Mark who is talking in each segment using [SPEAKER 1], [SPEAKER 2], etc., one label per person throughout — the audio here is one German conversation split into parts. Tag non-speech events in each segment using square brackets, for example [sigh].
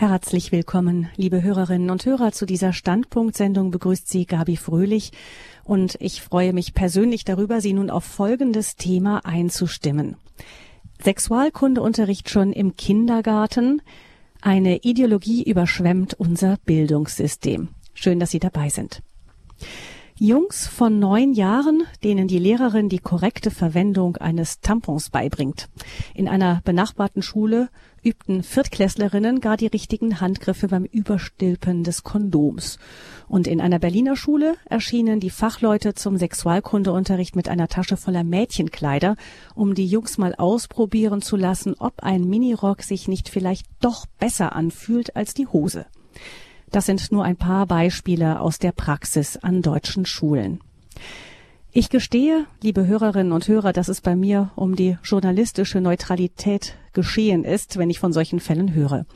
[SPEAKER 1] Herzlich willkommen, liebe Hörerinnen und Hörer, zu dieser Standpunktsendung begrüßt Sie Gabi Fröhlich und ich freue mich persönlich darüber, Sie nun auf folgendes Thema einzustimmen. Sexualkundeunterricht schon im Kindergarten. Eine Ideologie überschwemmt unser Bildungssystem. Schön, dass Sie dabei sind. Jungs von neun Jahren, denen die Lehrerin die korrekte Verwendung eines Tampons beibringt. In einer benachbarten Schule übten Viertklässlerinnen gar die richtigen Handgriffe beim Überstülpen des Kondoms. Und in einer Berliner Schule erschienen die Fachleute zum Sexualkundeunterricht mit einer Tasche voller Mädchenkleider, um die Jungs mal ausprobieren zu lassen, ob ein Minirock sich nicht vielleicht doch besser anfühlt als die Hose. Das sind nur ein paar Beispiele aus der Praxis an deutschen Schulen. Ich gestehe, liebe Hörerinnen und Hörer, dass es bei mir um die journalistische Neutralität geschehen ist, wenn ich von solchen Fällen höre.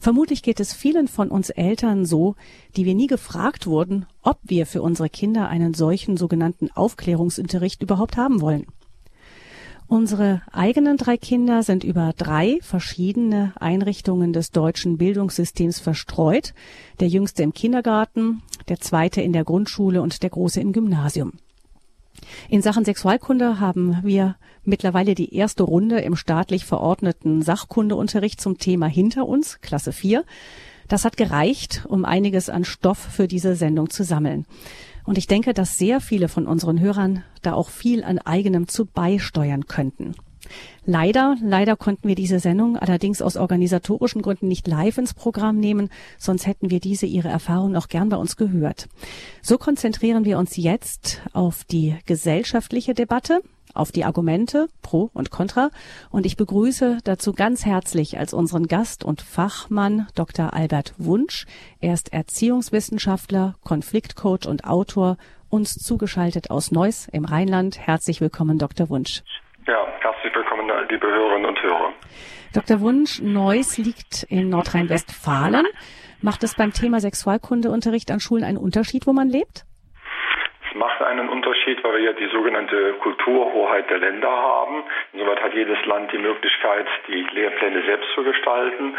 [SPEAKER 1] Vermutlich geht es vielen von uns Eltern so, die wir nie gefragt wurden, ob wir für unsere Kinder einen solchen sogenannten Aufklärungsunterricht überhaupt haben wollen. Unsere eigenen drei Kinder sind über drei verschiedene Einrichtungen des deutschen Bildungssystems verstreut. Der jüngste im Kindergarten, der zweite in der Grundschule und der große im Gymnasium. In Sachen Sexualkunde haben wir mittlerweile die erste Runde im staatlich verordneten Sachkundeunterricht zum Thema hinter uns, Klasse 4. Das hat gereicht, um einiges an Stoff für diese Sendung zu sammeln. Und ich denke, dass sehr viele von unseren Hörern da auch viel an eigenem zu beisteuern könnten. Leider, leider konnten wir diese Sendung allerdings aus organisatorischen Gründen nicht live ins Programm nehmen, sonst hätten wir diese Ihre Erfahrung auch gern bei uns gehört. So konzentrieren wir uns jetzt auf die gesellschaftliche Debatte, auf die Argumente pro und contra und ich begrüße dazu ganz herzlich als unseren Gast und Fachmann Dr. Albert Wunsch. Er ist Erziehungswissenschaftler, Konfliktcoach und Autor, uns zugeschaltet aus Neuss im Rheinland. Herzlich willkommen, Dr. Wunsch.
[SPEAKER 2] Ja, herzlich willkommen, liebe Hörerinnen und Hörer.
[SPEAKER 1] Dr. Wunsch, Neuss liegt in Nordrhein-Westfalen. Macht es beim Thema Sexualkundeunterricht an Schulen einen Unterschied, wo man lebt?
[SPEAKER 2] Es macht einen Unterschied, weil wir ja die sogenannte Kulturhoheit der Länder haben. Insoweit hat jedes Land die Möglichkeit, die Lehrpläne selbst zu gestalten.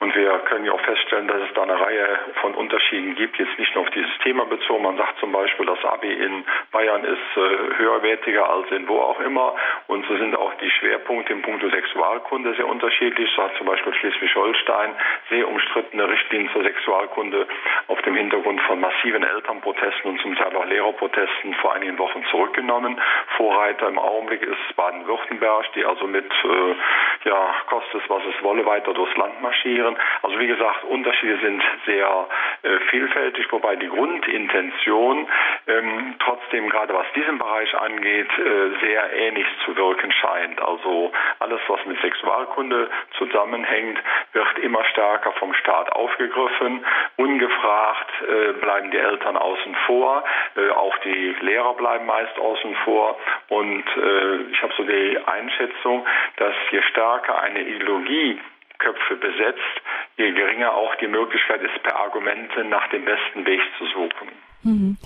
[SPEAKER 2] Und wir können ja auch feststellen, dass es da eine Reihe von Unterschieden gibt, jetzt nicht nur auf dieses Thema bezogen. Man sagt zum Beispiel, das Abi in Bayern ist äh, höherwertiger als in wo auch immer. Und so sind auch die Schwerpunkte im Punkt Sexualkunde sehr unterschiedlich. So hat zum Beispiel Schleswig-Holstein sehr umstrittene Richtlinien zur Sexualkunde auf dem Hintergrund von massiven Elternprotesten und zum Teil auch Lehrerprotesten Protesten vor einigen Wochen zurückgenommen. Vorreiter im Augenblick ist Baden-Württemberg, die also mit, äh, ja, kostet es, was es wolle, weiter durchs Land marschieren. Also wie gesagt, Unterschiede sind sehr äh, vielfältig, wobei die Grundintention ähm, trotzdem gerade was diesen Bereich angeht, äh, sehr ähnlich zu wirken scheint. Also alles, was mit Sexualkunde zusammenhängt, wird immer stärker vom Staat aufgegriffen. Ungefragt äh, bleiben die Eltern außen vor. Äh, auch die Lehrer bleiben meist außen vor. Und äh, ich habe so die Einschätzung, dass je stärker eine Ideologie Köpfe besetzt, je geringer auch die Möglichkeit ist, per Argumente nach dem besten Weg zu suchen.
[SPEAKER 1] Mhm.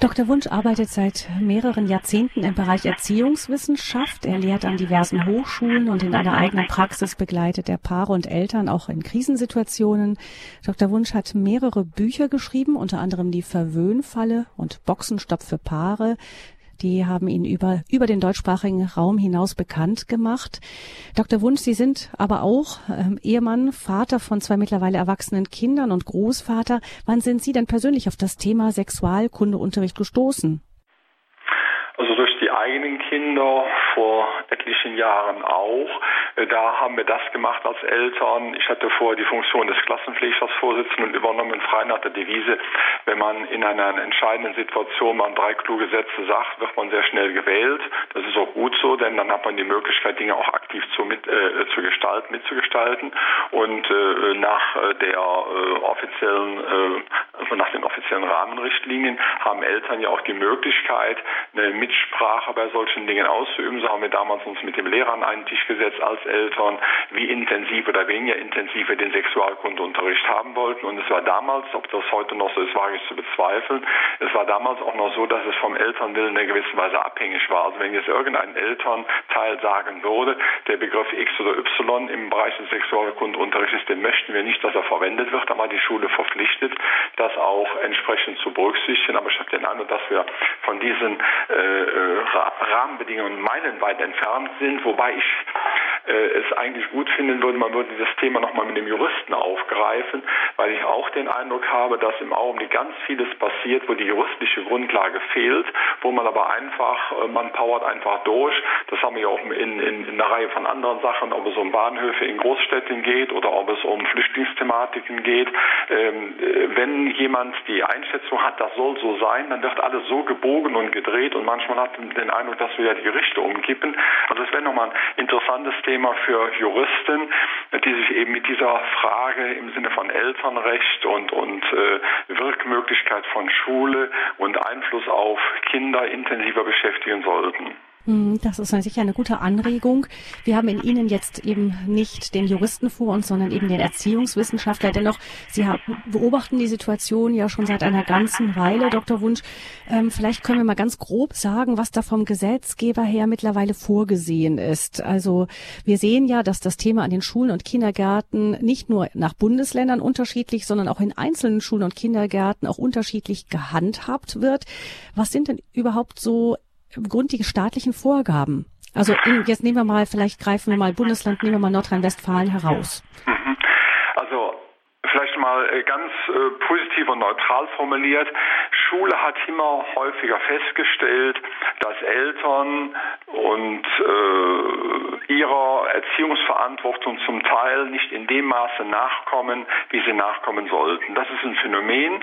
[SPEAKER 1] Dr. Wunsch arbeitet seit mehreren Jahrzehnten im Bereich Erziehungswissenschaft. Er lehrt an diversen Hochschulen und in einer eigenen Praxis begleitet er Paare und Eltern auch in Krisensituationen. Dr. Wunsch hat mehrere Bücher geschrieben, unter anderem die Verwöhnfalle und Boxenstopp für Paare. Die haben ihn über, über den deutschsprachigen Raum hinaus bekannt gemacht. Dr. Wunsch, Sie sind aber auch ähm, Ehemann, Vater von zwei mittlerweile erwachsenen Kindern und Großvater. Wann sind Sie denn persönlich auf das Thema Sexualkundeunterricht gestoßen?
[SPEAKER 2] Also durch die eigenen Kinder vor etlichen Jahren auch. Äh, da haben wir das gemacht als Eltern. Ich hatte vorher die Funktion des Klassenpflegersvorsitzenden übernommen, frei nach der Devise, wenn man in einer entscheidenden Situation mal drei kluge Sätze sagt, wird man sehr schnell gewählt. Das ist auch gut so, denn dann hat man die Möglichkeit, Dinge auch aktiv zu, mit, äh, zu gestalten, mitzugestalten. Und äh, nach der äh, offiziellen äh, und nach den offiziellen Rahmenrichtlinien haben Eltern ja auch die Möglichkeit, eine Mitsprache bei solchen Dingen auszuüben. So haben wir damals uns mit dem Lehrer an einen Tisch gesetzt als Eltern, wie intensiv oder weniger intensiv wir den Sexualkundeunterricht haben wollten. Und es war damals, ob das heute noch so ist, wage ich zu bezweifeln, es war damals auch noch so, dass es vom Elternwillen in einer gewissen Weise abhängig war. Also wenn jetzt irgendein Elternteil sagen würde, der Begriff X oder Y im Bereich des Sexualkundeunterrichts, den möchten wir nicht, dass er verwendet wird, dann war die Schule verpflichtet, das auch entsprechend zu berücksichtigen. Aber ich habe den Eindruck, dass wir von diesen äh, äh Rahmenbedingungen meilenweit entfernt sind, wobei ich es eigentlich gut finden würde, man würde dieses Thema nochmal mit dem Juristen aufgreifen, weil ich auch den Eindruck habe, dass im Augenblick ganz vieles passiert, wo die juristische Grundlage fehlt, wo man aber einfach, äh, man powert einfach durch. Das haben wir auch in, in, in einer Reihe von anderen Sachen, ob es um Bahnhöfe in Großstädten geht oder ob es um Flüchtlingsthematiken geht. Ähm, äh, wenn jemand die Einschätzung hat, das soll so sein, dann wird alles so gebogen und gedreht und manchmal hat man den Eindruck, dass wir ja die Gerichte umkippen. Also es wäre nochmal ein interessantes Thema für Juristen, die sich eben mit dieser Frage im Sinne von Elternrecht und, und äh, Wirkmöglichkeit von Schule und Einfluss auf Kinder intensiver beschäftigen sollten.
[SPEAKER 1] Hm, das ist sicher eine gute Anregung. Wir haben in Ihnen jetzt eben nicht den Juristen vor uns, sondern eben den Erziehungswissenschaftler. Dennoch, Sie beobachten die Situation ja schon seit einer ganzen Weile, Dr. Wunsch. Ähm, vielleicht können wir mal ganz grob sagen, was da vom Gesetzgeber her mittlerweile vorgesehen ist. Also wir sehen ja, dass das Thema an den Schulen und Kindergärten nicht nur nach Bundesländern unterschiedlich, sondern auch in einzelnen Schulen und Kindergärten auch unterschiedlich gehandhabt wird. Was sind denn überhaupt so Grund die staatlichen Vorgaben. Also in, jetzt nehmen wir mal, vielleicht greifen wir mal Bundesland, nehmen wir mal Nordrhein-Westfalen heraus.
[SPEAKER 2] Mhm. Also vielleicht mal äh, ganz äh, positiv und neutral formuliert. Schule hat immer häufiger festgestellt, dass Eltern und äh, ihrer Erziehungsverantwortung zum Teil nicht in dem Maße nachkommen, wie sie nachkommen sollten. Das ist ein Phänomen.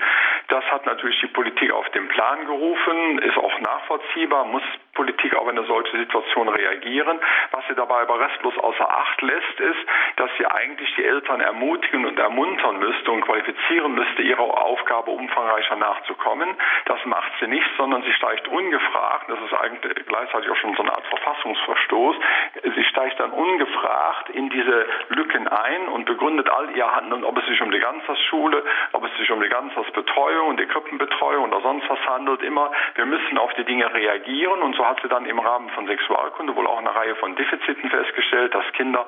[SPEAKER 2] Das hat natürlich die Politik auf den Plan gerufen, ist auch nachvollziehbar, muss Politik auf eine solche Situation reagieren. Was sie dabei aber restlos außer Acht lässt, ist, dass sie eigentlich die Eltern ermutigen und ermuntern müsste und qualifizieren müsste, ihrer Aufgabe umfangreicher nachzukommen. Das macht sie nicht, sondern sie steigt ungefragt, das ist eigentlich gleichzeitig auch schon so eine Art Verfassungsverstoß, sie steigt dann ungefragt in diese Lücken ein und begründet all ihr Handeln, ob es sich um die Ganztagsschule, ob es sich um die Ganztagsbetreuung, die Krippenbetreuung oder sonst was handelt, immer, wir müssen auf die Dinge reagieren und so hat sie dann im Rahmen von Sexualkunde wohl auch eine Reihe von Defiziten festgestellt, dass Kinder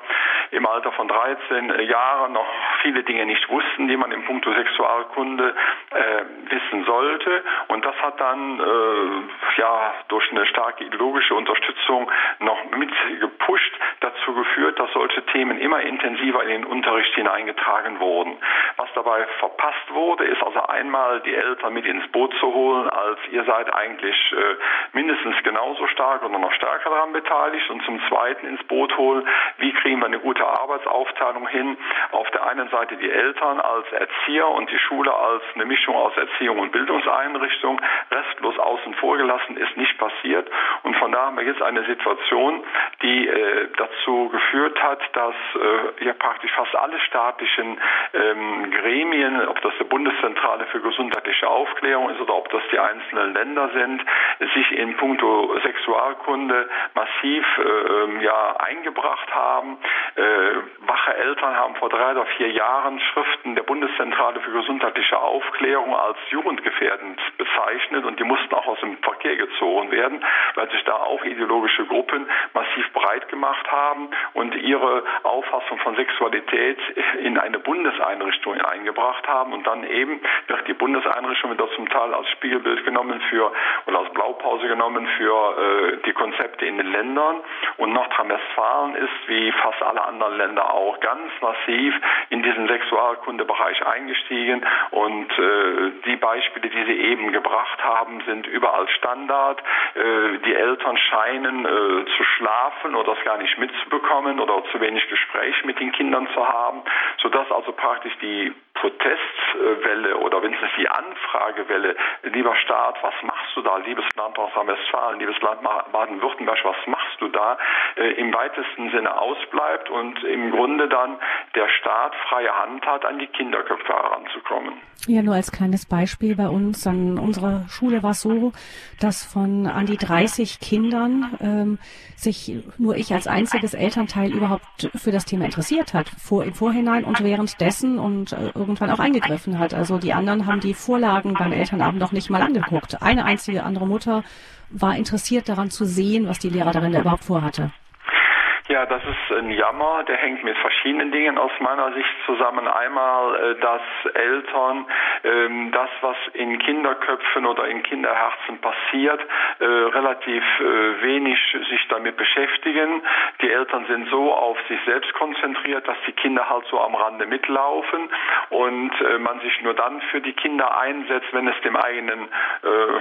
[SPEAKER 2] im Alter von 13 Jahren noch viele Dinge nicht wussten, die man im Punkto Sexualkunde äh, wissen sollte. Und das hat dann äh, ja durch eine starke ideologische Unterstützung noch mit gepusht, dazu geführt, dass solche Themen immer intensiver in den Unterricht hineingetragen wurden. Was dabei verpasst wurde, ist also einmal die Eltern mit ins Boot zu holen, als ihr seid eigentlich äh, mindestens genauso stark oder noch stärker daran beteiligt und zum Zweiten ins Boot holen, wie kriegen wir eine gute Arbeitsaufteilung hin. Auf der einen Seite die Eltern als Erzieher und die Schule als eine Mischung aus Erziehung und Bildungseinrichtung, restlos außen vor gelassen, ist nicht passiert. Und von da haben wir jetzt eine Situation, die äh, dazu geführt hat, dass äh, ja praktisch fast alle staatlichen ähm, Gremien, ob das die Bundeszentrale für gesundheitliche Aufklärung ist oder ob das die einzelnen Länder sind, sich in puncto Sexualkunde massiv äh, ja, eingebracht haben. Äh, wache Eltern haben vor drei oder vier Jahren Schriften der Bundeszentrale für gesundheitliche Aufklärung als jugendgefährdend bezeichnet und die mussten auch aus dem Verkehr gezogen werden, weil sich da auch ideologische Gruppen massiv breit gemacht haben und ihre Auffassung von Sexualität in eine Bundeseinrichtung eingebracht haben und dann eben wird die Bundeseinrichtung wieder zum Teil als Spiegelbild genommen für oder als Blaupause genommen für äh, die Konzepte in den Ländern und Nordrhein-Westfalen ist wie fast alle anderen Länder auch ganz massiv in diesen Sexualkundebereich eingestiegen und äh, die Beispiele, die Sie eben gebracht haben, sind überall Standard. Äh, die Eltern scheinen äh, zu schlafen oder das gar nicht mitzubekommen oder zu wenig Gespräch mit den Kindern zu haben, sodass also praktisch die Protestwelle oder wenn es die Anfragewelle, lieber Staat, was machst machst du da, liebes Land Nordrhein-Westfalen, liebes Land Baden-Württemberg, was machst du da, äh, im weitesten Sinne ausbleibt und im Grunde dann der Staat freie Hand hat, an die Kinderköpfe heranzukommen.
[SPEAKER 1] Ja, nur als kleines Beispiel bei uns an unserer Schule war es so, dass von an die 30 Kindern ähm, sich nur ich als einziges Elternteil überhaupt für das Thema interessiert hat, vor, im Vorhinein und währenddessen und äh, irgendwann auch eingegriffen hat. Also die anderen haben die Vorlagen beim Elternabend noch nicht mal angeguckt. Eine einzige andere Mutter war interessiert daran zu sehen, was die Lehrerin da überhaupt vorhatte.
[SPEAKER 2] Ja, das ist ein Jammer, der hängt mit verschiedenen Dingen aus meiner Sicht zusammen. Einmal, äh, dass Eltern ähm, das, was in Kinderköpfen oder in Kinderherzen passiert, äh, relativ äh, wenig sich damit beschäftigen. Die Eltern sind so auf sich selbst konzentriert, dass die Kinder halt so am Rande mitlaufen und man sich nur dann für die Kinder einsetzt, wenn es dem eigenen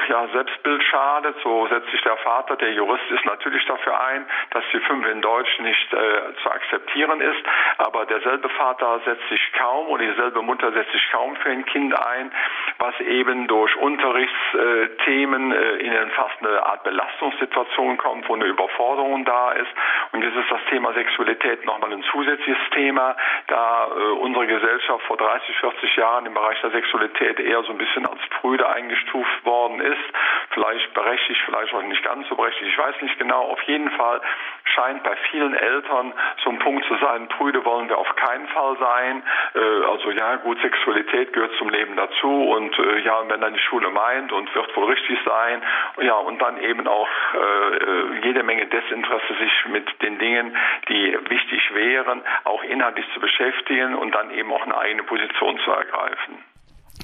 [SPEAKER 2] ja, Selbstbild schadet. So setzt sich der Vater, der Jurist ist natürlich dafür ein, dass die fünf in Deutsch nicht äh, zu akzeptieren ist. Aber derselbe Vater setzt sich kaum oder dieselbe Mutter setzt sich kaum für ein Kind ein, was eben durch Unterrichtsthemen äh, in fast eine Art Belastungssituation kommt, wo eine Überforderung da ist. Und jetzt ist das Thema Sexualität nochmal ein zusätzliches Thema, da äh, unsere Gesellschaft vor 30, 40 Jahren im Bereich der Sexualität eher so ein bisschen als prüde eingestuft worden ist. Vielleicht berechtigt, vielleicht auch nicht ganz so berechtigt, ich weiß nicht genau. Auf jeden Fall scheint bei vielen Eltern so ein Punkt zu sein, Brüde wollen wir auf keinen Fall sein. Äh, also ja, gut, Sexualität gehört zum Leben dazu und äh, ja, wenn dann die Schule meint und wird wohl richtig sein, ja, und dann eben auch äh, jede Menge Desinteresse, sich mit den Dingen, die wichtig wären, auch inhaltlich zu beschäftigen und dann eben auch eine eigene Position zu ergreifen.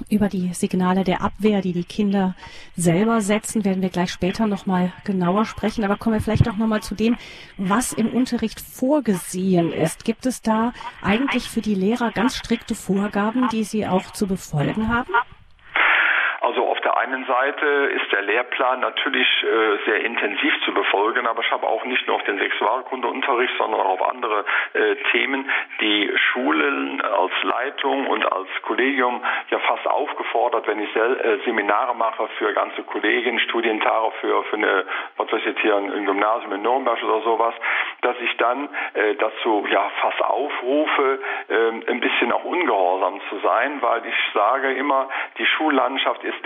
[SPEAKER 1] Über die Signale der Abwehr, die die Kinder selber setzen, werden wir gleich später nochmal genauer sprechen. Aber kommen wir vielleicht auch nochmal zu dem, was im Unterricht vorgesehen ist. Gibt es da eigentlich für die Lehrer ganz strikte Vorgaben, die sie auch zu befolgen haben?
[SPEAKER 2] Einen Seite ist der Lehrplan natürlich äh, sehr intensiv zu befolgen, aber ich habe auch nicht nur auf den Sexualkundeunterricht, sondern auch auf andere äh, Themen die Schulen als Leitung und als Kollegium ja fast aufgefordert, wenn ich Sel äh, Seminare mache für ganze Kollegen, Studientage für, für eine, was weiß ich jetzt hier, ein Gymnasium in Nürnberg oder sowas, dass ich dann äh, dazu ja fast aufrufe, äh, ein bisschen auch ungehorsam zu sein, weil ich sage immer, die Schullandschaft ist ist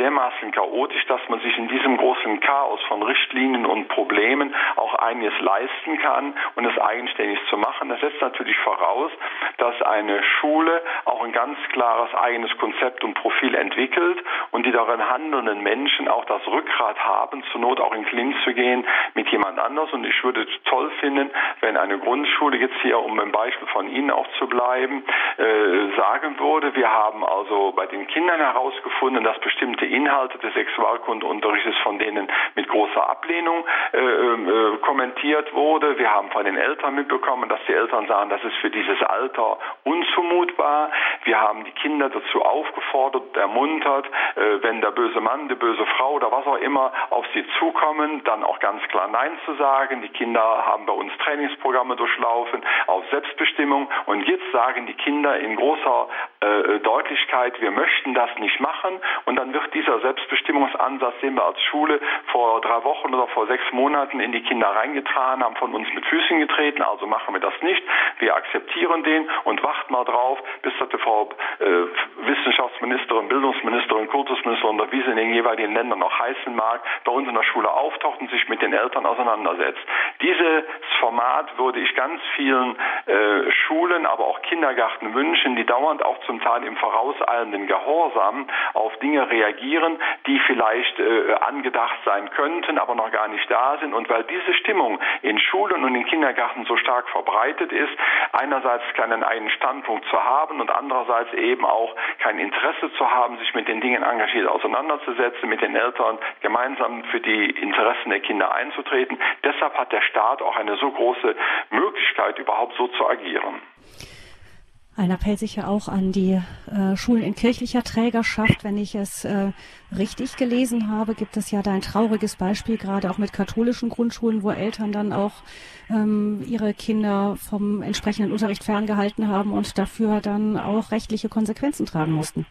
[SPEAKER 2] dermaßen chaotisch, dass man sich in diesem großen Chaos von Richtlinien und Problemen auch einiges leisten kann und es eigenständig zu machen. Das setzt natürlich voraus, dass eine Schule auch ein ganz klares eigenes Konzept und Profil entwickelt und die darin handelnden Menschen auch das Rückgrat haben, zur Not auch in Clinch zu gehen mit jemand anders. Und ich würde toll finden, wenn eine Grundschule jetzt hier, um im Beispiel von Ihnen auch zu bleiben, äh, sagen würde, wir haben also bei den Kindern herausgefunden, dass bestimmte Inhalte des Sexualkundeunterrichtes von denen mit großer Ablehnung äh, äh, kommentiert wurde. Wir haben von den Eltern mitbekommen, dass die Eltern sagen, das ist für dieses Alter unzumutbar. Wir haben die Kinder dazu aufgefordert, ermuntert, äh, wenn der böse Mann, die böse Frau oder was auch immer auf sie zukommen, dann auch ganz klar Nein zu sagen. Die Kinder haben bei uns Trainingsprogramme durchlaufen auf Selbstbestimmung und jetzt sagen die Kinder in großer äh, Deutlichkeit, wir möchten das nicht machen und dann wird dieser Selbstbestimmungsansatz, den wir als Schule vor drei Wochen oder vor sechs Monaten in die Kinder reingetragen haben, von uns mit Füßen getreten. Also machen wir das nicht. Wir akzeptieren den und warten mal drauf, bis das die Frau äh, Wissenschaftsministerin, Bildungsministerin, Kultusministerin oder wie sie in den jeweiligen Ländern noch heißen mag, bei uns in der Schule auftaucht und sich mit den Eltern auseinandersetzt. Dieses Format würde ich ganz vielen äh, Schulen, aber auch Kindergärten wünschen, die dauernd auch zum Teil im vorauseilenden Gehorsam auf Dinge reagieren, die vielleicht äh, angedacht sein könnten, aber noch gar nicht da sind. Und weil diese Stimmung in Schulen und in Kindergärten so stark verbreitet ist, einerseits keinen eigenen Standpunkt zu haben und andererseits eben auch kein Interesse zu haben, sich mit den Dingen engagiert auseinanderzusetzen, mit den Eltern gemeinsam für die Interessen der Kinder einzutreten. Deshalb hat der Staat auch eine so große Möglichkeit, überhaupt so zu agieren.
[SPEAKER 1] Ein Appell sicher auch an die äh, Schulen in kirchlicher Trägerschaft. Wenn ich es äh, richtig gelesen habe, gibt es ja da ein trauriges Beispiel, gerade auch mit katholischen Grundschulen, wo Eltern dann auch ähm, ihre Kinder vom entsprechenden Unterricht ferngehalten haben und dafür dann auch rechtliche Konsequenzen tragen mussten.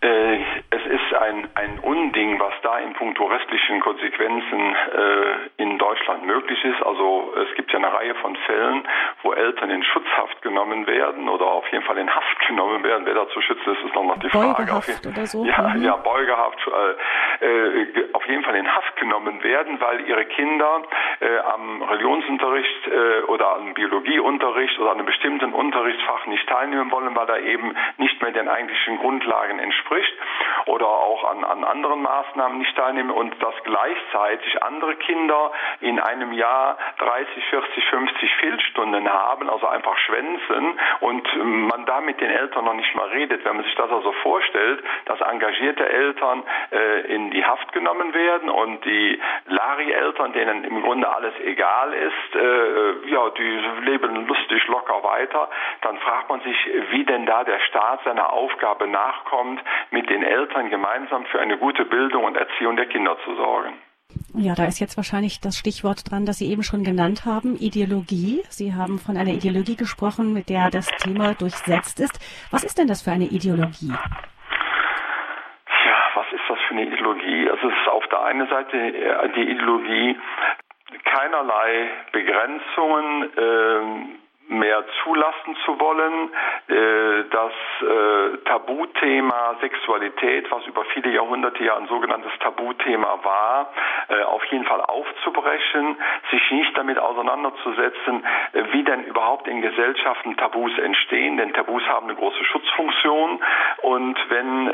[SPEAKER 2] Äh, es ist ein, ein Unding, was da in puncto restlichen Konsequenzen äh, in Deutschland möglich ist. Also es gibt ja eine Reihe von Fällen, wo Eltern in Schutzhaft genommen werden oder auf jeden Fall in Haft genommen werden. Wer da zu schützen ist, ist noch die Frage.
[SPEAKER 1] Beugehaft oder so?
[SPEAKER 2] Ja, mhm. ja, Beugehaft, äh, äh, auf jeden Fall in Haft genommen werden, weil ihre Kinder äh, am Religionsunterricht äh, oder am Biologieunterricht oder an einem bestimmten Unterrichtsfach nicht teilnehmen wollen, weil er eben nicht mehr den eigentlichen Grundlagen entspricht oder auch an, an anderen Maßnahmen nicht teilnehmen und dass gleichzeitig andere Kinder in einem Jahr 30, 40, 50 Fehlstunden haben, also einfach schwänzen und man da mit den Eltern noch nicht mal redet. Wenn man sich das also vorstellt, dass engagierte Eltern äh, in die Haft genommen werden und die Lari-Eltern, denen im Grunde alles egal ist, äh, ja, die leben lustig locker weiter, dann fragt man sich, wie denn da der Staat seiner Aufgabe nachkommt, mit den Eltern gemeinsam für eine gute Bildung und Erziehung der Kinder zu sorgen.
[SPEAKER 1] Ja, da ist jetzt wahrscheinlich das Stichwort dran, das Sie eben schon genannt haben, Ideologie. Sie haben von einer Ideologie gesprochen, mit der das Thema durchsetzt ist. Was ist denn das für eine Ideologie?
[SPEAKER 2] Ja, was ist das für eine Ideologie? Also es ist auf der einen Seite äh, die Ideologie, keinerlei Begrenzungen, ähm, mehr zulassen zu wollen, äh, das äh, Tabuthema Sexualität, was über viele Jahrhunderte ja ein sogenanntes Tabuthema war, äh, auf jeden Fall aufzubrechen, sich nicht damit auseinanderzusetzen, wie denn überhaupt in Gesellschaften Tabus entstehen, denn Tabus haben eine große Schutzfunktion. Und wenn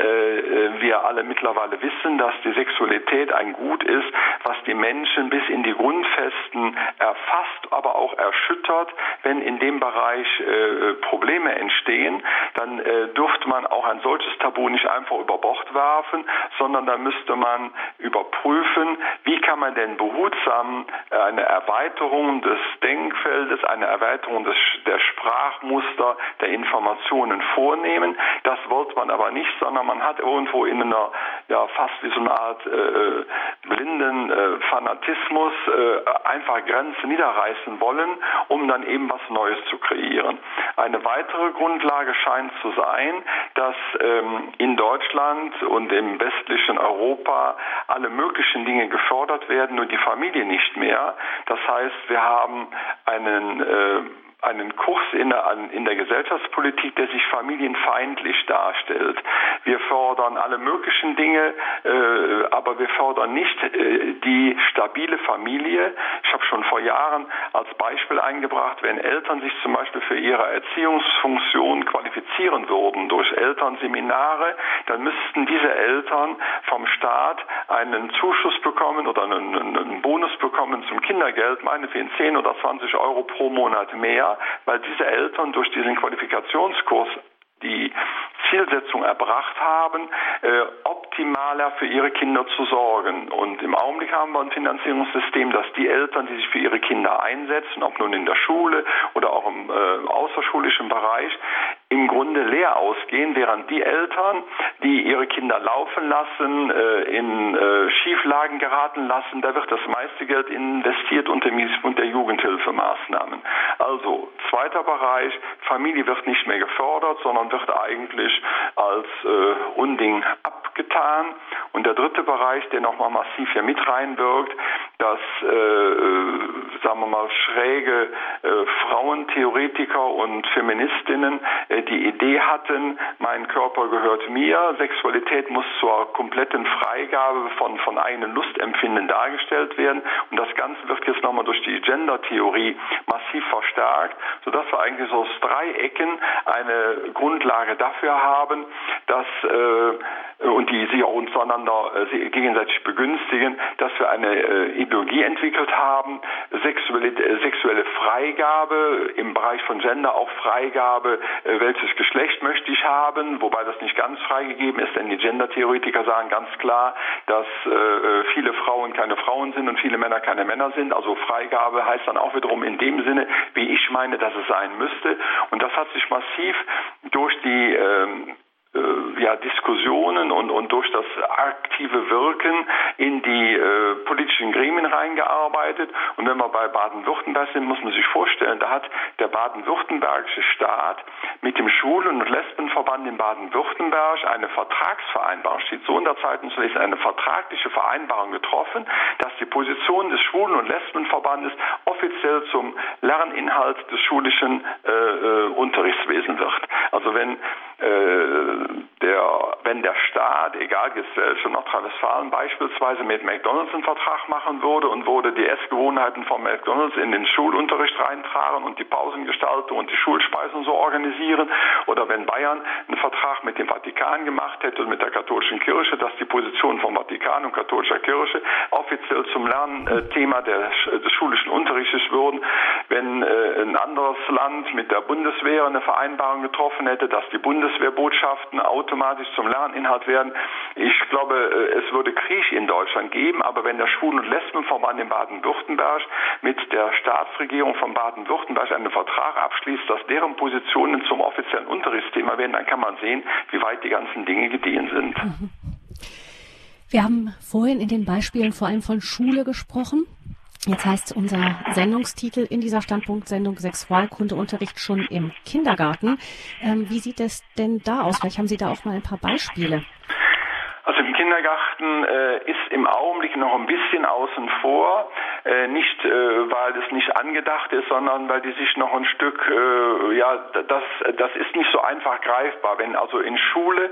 [SPEAKER 2] wir alle mittlerweile wissen, dass die Sexualität ein Gut ist, was die Menschen bis in die Grundfesten erfasst, aber auch erschüttert, wenn in dem Bereich äh, Probleme entstehen, dann äh, dürfte man auch ein solches Tabu nicht einfach über Bord werfen, sondern da müsste man überprüfen, wie kann man denn behutsam äh, eine Erweiterung des Denkfeldes, eine Erweiterung des, der Sprachmuster, der Informationen vornehmen. Das wollte man aber nicht, sondern man hat irgendwo in einer, ja, fast wie so eine Art äh, äh blinden äh, Fanatismus äh, einfach Grenzen niederreißen wollen, um dann eben was Neues Neues zu kreieren. Eine weitere Grundlage scheint zu sein, dass ähm, in Deutschland und im westlichen Europa alle möglichen Dinge gefördert werden, nur die Familie nicht mehr. Das heißt, wir haben einen äh, einen Kurs in der, in der Gesellschaftspolitik, der sich familienfeindlich darstellt. Wir fordern alle möglichen Dinge, äh, aber wir fordern nicht äh, die stabile Familie. Ich habe schon vor Jahren als Beispiel eingebracht, wenn Eltern sich zum Beispiel für ihre Erziehungsfunktion qualifizieren würden durch Elternseminare, dann müssten diese Eltern vom Staat einen Zuschuss bekommen oder einen, einen Bonus bekommen zum Kindergeld, meinetwegen 10 oder 20 Euro pro Monat mehr weil diese Eltern durch diesen Qualifikationskurs die Zielsetzung erbracht haben, äh, optimaler für ihre Kinder zu sorgen. Und im Augenblick haben wir ein Finanzierungssystem, dass die Eltern, die sich für ihre Kinder einsetzen, ob nun in der Schule oder auch im äh, außerschulischen Bereich, im Grunde leer ausgehen, während die Eltern, die ihre Kinder laufen lassen, äh, in äh, Schieflagen geraten lassen, da wird das meiste Geld investiert unter, unter Jugendhilfemaßnahmen. Also zweiter Bereich, Familie wird nicht mehr gefördert, sondern wird eigentlich als äh, Unding abgetan. Und der dritte Bereich, der nochmal massiv hier mit reinwirkt, dass, äh, sagen wir mal, schräge äh, Frauentheoretiker und Feministinnen äh, die Idee hatten, mein Körper gehört mir, Sexualität muss zur kompletten Freigabe von, von eigenen Lustempfinden dargestellt werden. Und das Ganze wird jetzt nochmal durch die Gender-Theorie massiv verstärkt, sodass wir eigentlich so aus drei Ecken eine Grundlage dafür haben, dass äh, und die sich auch untereinander äh, gegenseitig begünstigen, dass wir eine äh, Ideologie entwickelt haben, sexuelle, äh, sexuelle Freigabe im Bereich von Gender, auch Freigabe, äh, welches Geschlecht möchte ich haben, wobei das nicht ganz freigegeben ist, denn die Gender-Theoretiker sagen ganz klar, dass äh, äh, viele Frauen keine Frauen sind und viele Männer keine Männer sind. Also Freigabe heißt dann auch wiederum in dem Sinne, wie ich meine, dass es sein müsste. Und das hat sich massiv durch die ähm, äh, ja, Diskussionen und, und durch das aktive Wirken in die äh, politischen Gremien reingearbeitet. Und wenn wir bei Baden-Württemberg sind, muss man sich vorstellen, da hat der baden-württembergische Staat mit dem Schwulen- und Lesbenverband in Baden-Württemberg eine Vertragsvereinbarung, steht so in der Zeitung zu lesen, eine vertragliche Vereinbarung getroffen, dass die Position des Schwulen- und Lesbenverbandes offiziell zum Lerninhalt des schulischen äh, äh, Unterrichtswesen wird. Also wenn äh, wenn der Staat, egal welche Nordrhein-Westfalen beispielsweise mit McDonalds einen Vertrag machen würde und würde die Essgewohnheiten von McDonalds in den Schulunterricht reintragen und die Pausengestaltung und die Schulspeisen so organisieren oder wenn Bayern einen Vertrag mit dem Vatikan gemacht hätte und mit der katholischen Kirche, dass die Position vom Vatikan und katholischer Kirche offiziell zum Lernthema des schulischen Unterrichtes würden, wenn äh, ein anderes Land mit der Bundeswehr eine Vereinbarung getroffen hätte, dass die Bundeswehrbotschaften automatisch zum Lerninhalt werden. Ich glaube, äh, es würde Krieg in Deutschland geben, aber wenn der Schwulen- und Lesbenverband in Baden-Württemberg mit der Staatsregierung von Baden-Württemberg einen Vertrag abschließt, dass deren Positionen zum offiziellen Unterrichtsthema werden, dann kann man sehen, wie weit die ganzen Dinge gediehen sind. Mhm.
[SPEAKER 1] Wir haben vorhin in den Beispielen vor allem von Schule gesprochen. Jetzt heißt unser Sendungstitel in dieser Standpunktsendung Sexualkundeunterricht schon im Kindergarten. Ähm, wie sieht es denn da aus? Vielleicht haben Sie da auch mal ein paar Beispiele.
[SPEAKER 2] Kindergarten äh, ist im Augenblick noch ein bisschen außen vor, nicht äh, weil es nicht angedacht ist, sondern weil die sich noch ein Stück, äh, ja, das, das ist nicht so einfach greifbar. Wenn also in Schule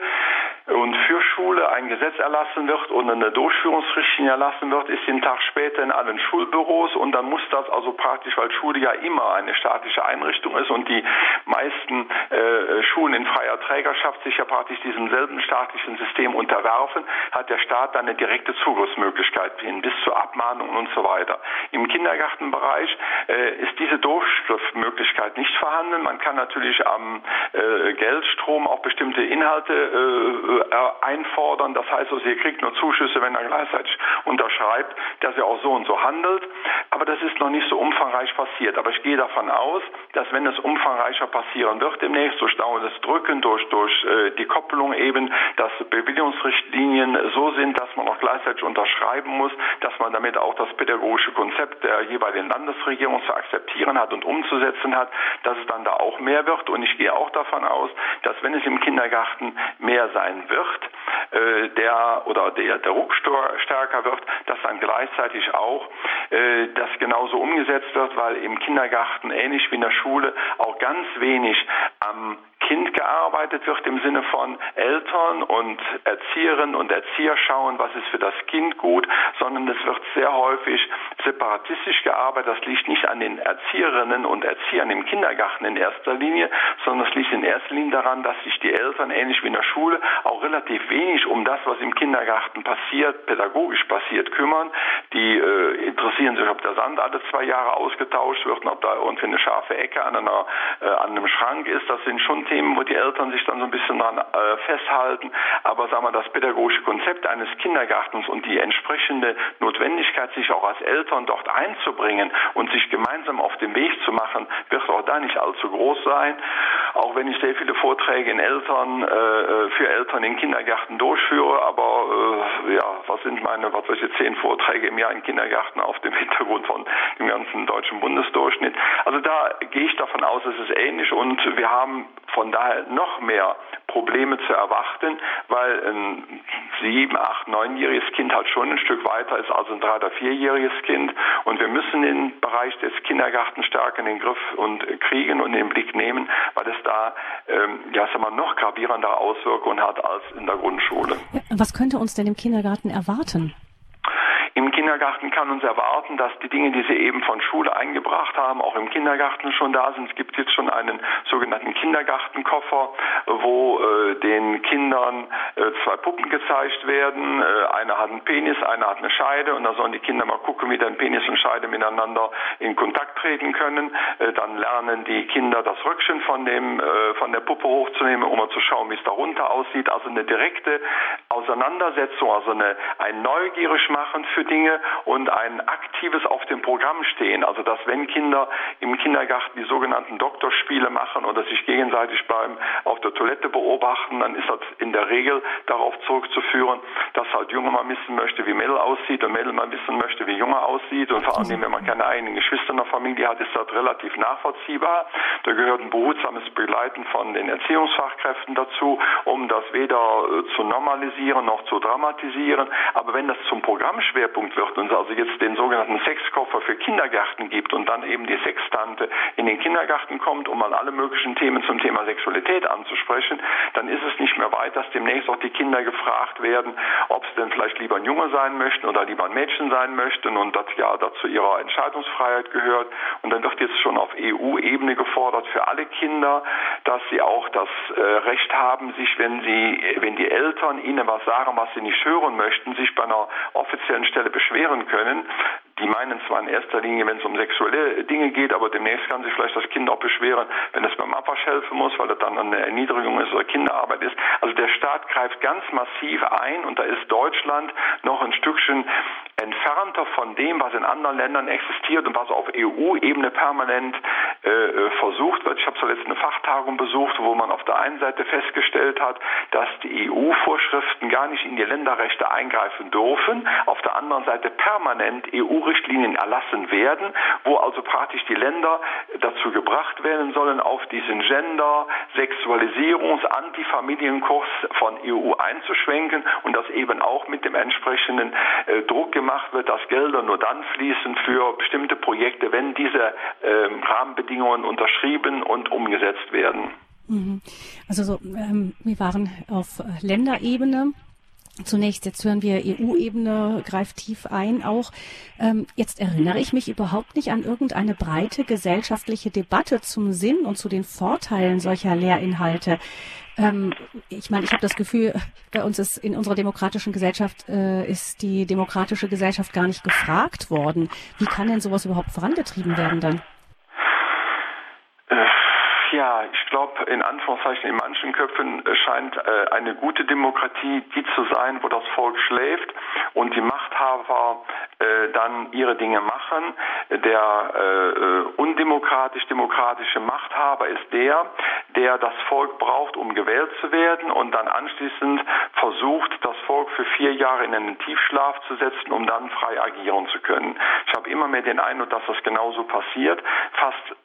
[SPEAKER 2] und für Schule ein Gesetz erlassen wird und eine Durchführungsrichtlinie erlassen wird, ist den Tag später in allen Schulbüros und dann muss das also praktisch, weil Schule ja immer eine staatliche Einrichtung ist und die meisten äh, Schulen in freier Trägerschaft sich ja praktisch diesem selben staatlichen System unterwerfen, hat der Staat dann eine direkte Zugriffsmöglichkeit hin, bis zur Abmahnung und so weiter. Im Kindergartenbereich äh, ist diese Durchgriffsmöglichkeit nicht vorhanden. Man kann natürlich am äh, Geldstrom auch bestimmte Inhalte äh, äh, einfordern. Das heißt also, ihr kriegt nur Zuschüsse, wenn er gleichzeitig unterschreibt, dass er auch so und so handelt. Aber das ist noch nicht so umfangreich passiert. Aber ich gehe davon aus, dass wenn es umfangreicher passieren wird demnächst, durch dauerndes Drücken, durch, durch äh, die Kopplung eben, dass Bewilligungsrichtlinien so sind, dass man auch gleichzeitig unterschreiben muss, dass man damit auch das pädagogische Konzept der jeweiligen Landesregierung zu akzeptieren hat und umzusetzen hat, dass es dann da auch mehr wird. Und ich gehe auch davon aus, dass wenn es im Kindergarten mehr sein wird, äh, der oder der, der Ruck stärker wird, dass dann gleichzeitig auch äh, das genauso umgesetzt wird, weil im Kindergarten ähnlich wie in der Schule auch ganz wenig am Kind gearbeitet wird im Sinne von Eltern und Erzieherinnen und Erzieher schauen, was ist für das Kind gut, sondern es wird sehr häufig separatistisch gearbeitet. Das liegt nicht an den Erzieherinnen und Erziehern im Kindergarten in erster Linie, sondern es liegt in erster Linie daran, dass sich die Eltern ähnlich wie in der Schule auch relativ wenig um das, was im Kindergarten passiert, pädagogisch passiert, kümmern. Die äh, interessieren sich, ob der Sand alle zwei Jahre ausgetauscht wird und ob da irgendwie eine scharfe Ecke an, einer, äh, an einem Schrank ist. Das sind schon Themen, wo die Eltern sich dann so ein bisschen dran äh, festhalten. Aber sagen wir, das pädagogische Konzept eines Kindergartens und die entsprechende Notwendigkeit, sich auch als Eltern dort einzubringen und sich gemeinsam auf den Weg zu machen, wird auch da nicht allzu groß sein. Auch wenn ich sehr viele Vorträge in Eltern, äh, äh für Eltern in Kindergärten durchführe, aber äh, ja, was sind meine, was weiß ich, zehn Vorträge im Jahr in Kindergärten auf dem [laughs] Hintergrund von dem ganzen deutschen Bundesdurchschnitt. Also da gehe ich davon aus, es ist ähnlich und wir haben von daher noch mehr Probleme zu erwarten, weil ein sieben, acht, neunjähriges Kind halt schon ein Stück weiter ist als ein drei- oder vierjähriges Kind. Und wir müssen den Bereich des Kindergartens stärker in den Griff und kriegen und in den Blick nehmen, weil es da ähm, ja, sagen wir, noch gravierendere Auswirkungen hat als in der Grundschule.
[SPEAKER 1] Was könnte uns denn im Kindergarten erwarten?
[SPEAKER 2] Im Kindergarten kann uns erwarten, dass die Dinge, die Sie eben von Schule eingebracht haben, auch im Kindergarten schon da sind. Es gibt jetzt schon einen sogenannten Kindergartenkoffer, wo äh, den Kindern äh, zwei Puppen gezeigt werden. Äh, einer hat einen Penis, einer hat eine Scheide und da sollen die Kinder mal gucken, wie dann Penis und Scheide miteinander in Kontakt treten können. Äh, dann lernen die Kinder das Röckchen von dem äh, von der Puppe hochzunehmen, um mal zu schauen, wie es darunter aussieht. Also eine direkte Auseinandersetzung, also eine, ein neugierig machen für Dinge und ein aktives auf dem Programm stehen. Also dass wenn Kinder im Kindergarten die sogenannten Doktorspiele machen oder sich gegenseitig beim auf der Toilette beobachten, dann ist das in der Regel darauf zurückzuführen, dass halt Junge mal wissen möchte, wie Mädel aussieht und Mädel mal wissen möchte, wie Junge aussieht und vor allem, wenn man keine eigenen Geschwister in der Familie hat, ist das relativ nachvollziehbar. Da gehört ein behutsames Begleiten von den Erziehungsfachkräften dazu, um das weder äh, zu normalisieren noch zu dramatisieren. Aber wenn das zum Programmschwerpunkt wird und es also jetzt den sogenannten Sexkoffer für Kindergärten gibt und dann eben die Sextante in den Kindergarten kommt, um mal alle möglichen Themen zum Thema Sexualität anzusprechen, dann ist es nicht mehr weit, dass demnächst auch die Kinder gefragt werden, ob sie denn vielleicht lieber ein Junge sein möchten oder lieber ein Mädchen sein möchten und das ja dazu ihrer Entscheidungsfreiheit gehört. Und dann wird jetzt schon auf EU-Ebene gefordert für alle Kinder, dass sie auch das äh, Recht haben, sich, wenn sie, wenn die Eltern ihnen was sagen, was sie nicht hören möchten, sich bei einer offiziellen Stelle beschweren können. Die meinen zwar in erster Linie, wenn es um sexuelle Dinge geht, aber demnächst kann sich vielleicht das Kind auch beschweren, wenn es beim Abwasch helfen muss, weil das dann eine Erniedrigung ist oder Kinderarbeit ist. Also der Staat greift ganz massiv ein und da ist Deutschland noch ein Stückchen entfernter von dem, was in anderen Ländern existiert und was auf EU-Ebene permanent äh, äh, versucht wird. Ich habe zuletzt eine Fachtagung besucht, wo man auf der einen Seite festgestellt hat, dass die EU-Vorschriften gar nicht in die Länderrechte eingreifen dürfen, auf der anderen Seite permanent EU-Richtlinien erlassen werden, wo also praktisch die Länder dazu gebracht werden sollen, auf diesen Gender, Sexualisierungs-, Antifamilienkurs von EU einzuschwenken und das eben auch mit dem entsprechenden äh, Druck gemacht wird, dass Gelder nur dann fließen für bestimmte Projekte, wenn diese äh, Rahmenbedingungen unterschrieben und umgesetzt werden.
[SPEAKER 1] Mhm. Also so, ähm, wir waren auf Länderebene Zunächst, jetzt hören wir EU-Ebene greift tief ein auch. Ähm, jetzt erinnere ich mich überhaupt nicht an irgendeine breite gesellschaftliche Debatte zum Sinn und zu den Vorteilen solcher Lehrinhalte. Ähm, ich meine, ich habe das Gefühl, bei uns ist in unserer demokratischen Gesellschaft äh, ist die demokratische Gesellschaft gar nicht gefragt worden. Wie kann denn sowas überhaupt vorangetrieben werden dann?
[SPEAKER 2] Ja, ich glaube, in Anführungszeichen in manchen Köpfen scheint äh, eine gute Demokratie die zu sein, wo das Volk schläft und die Machthaber äh, dann ihre Dinge machen. Der äh, undemokratisch-demokratische Machthaber ist der, der das Volk braucht, um gewählt zu werden und dann anschließend versucht, das Volk für vier Jahre in einen Tiefschlaf zu setzen, um dann frei agieren zu können. Ich habe immer mehr den Eindruck, dass das genauso passiert. Fast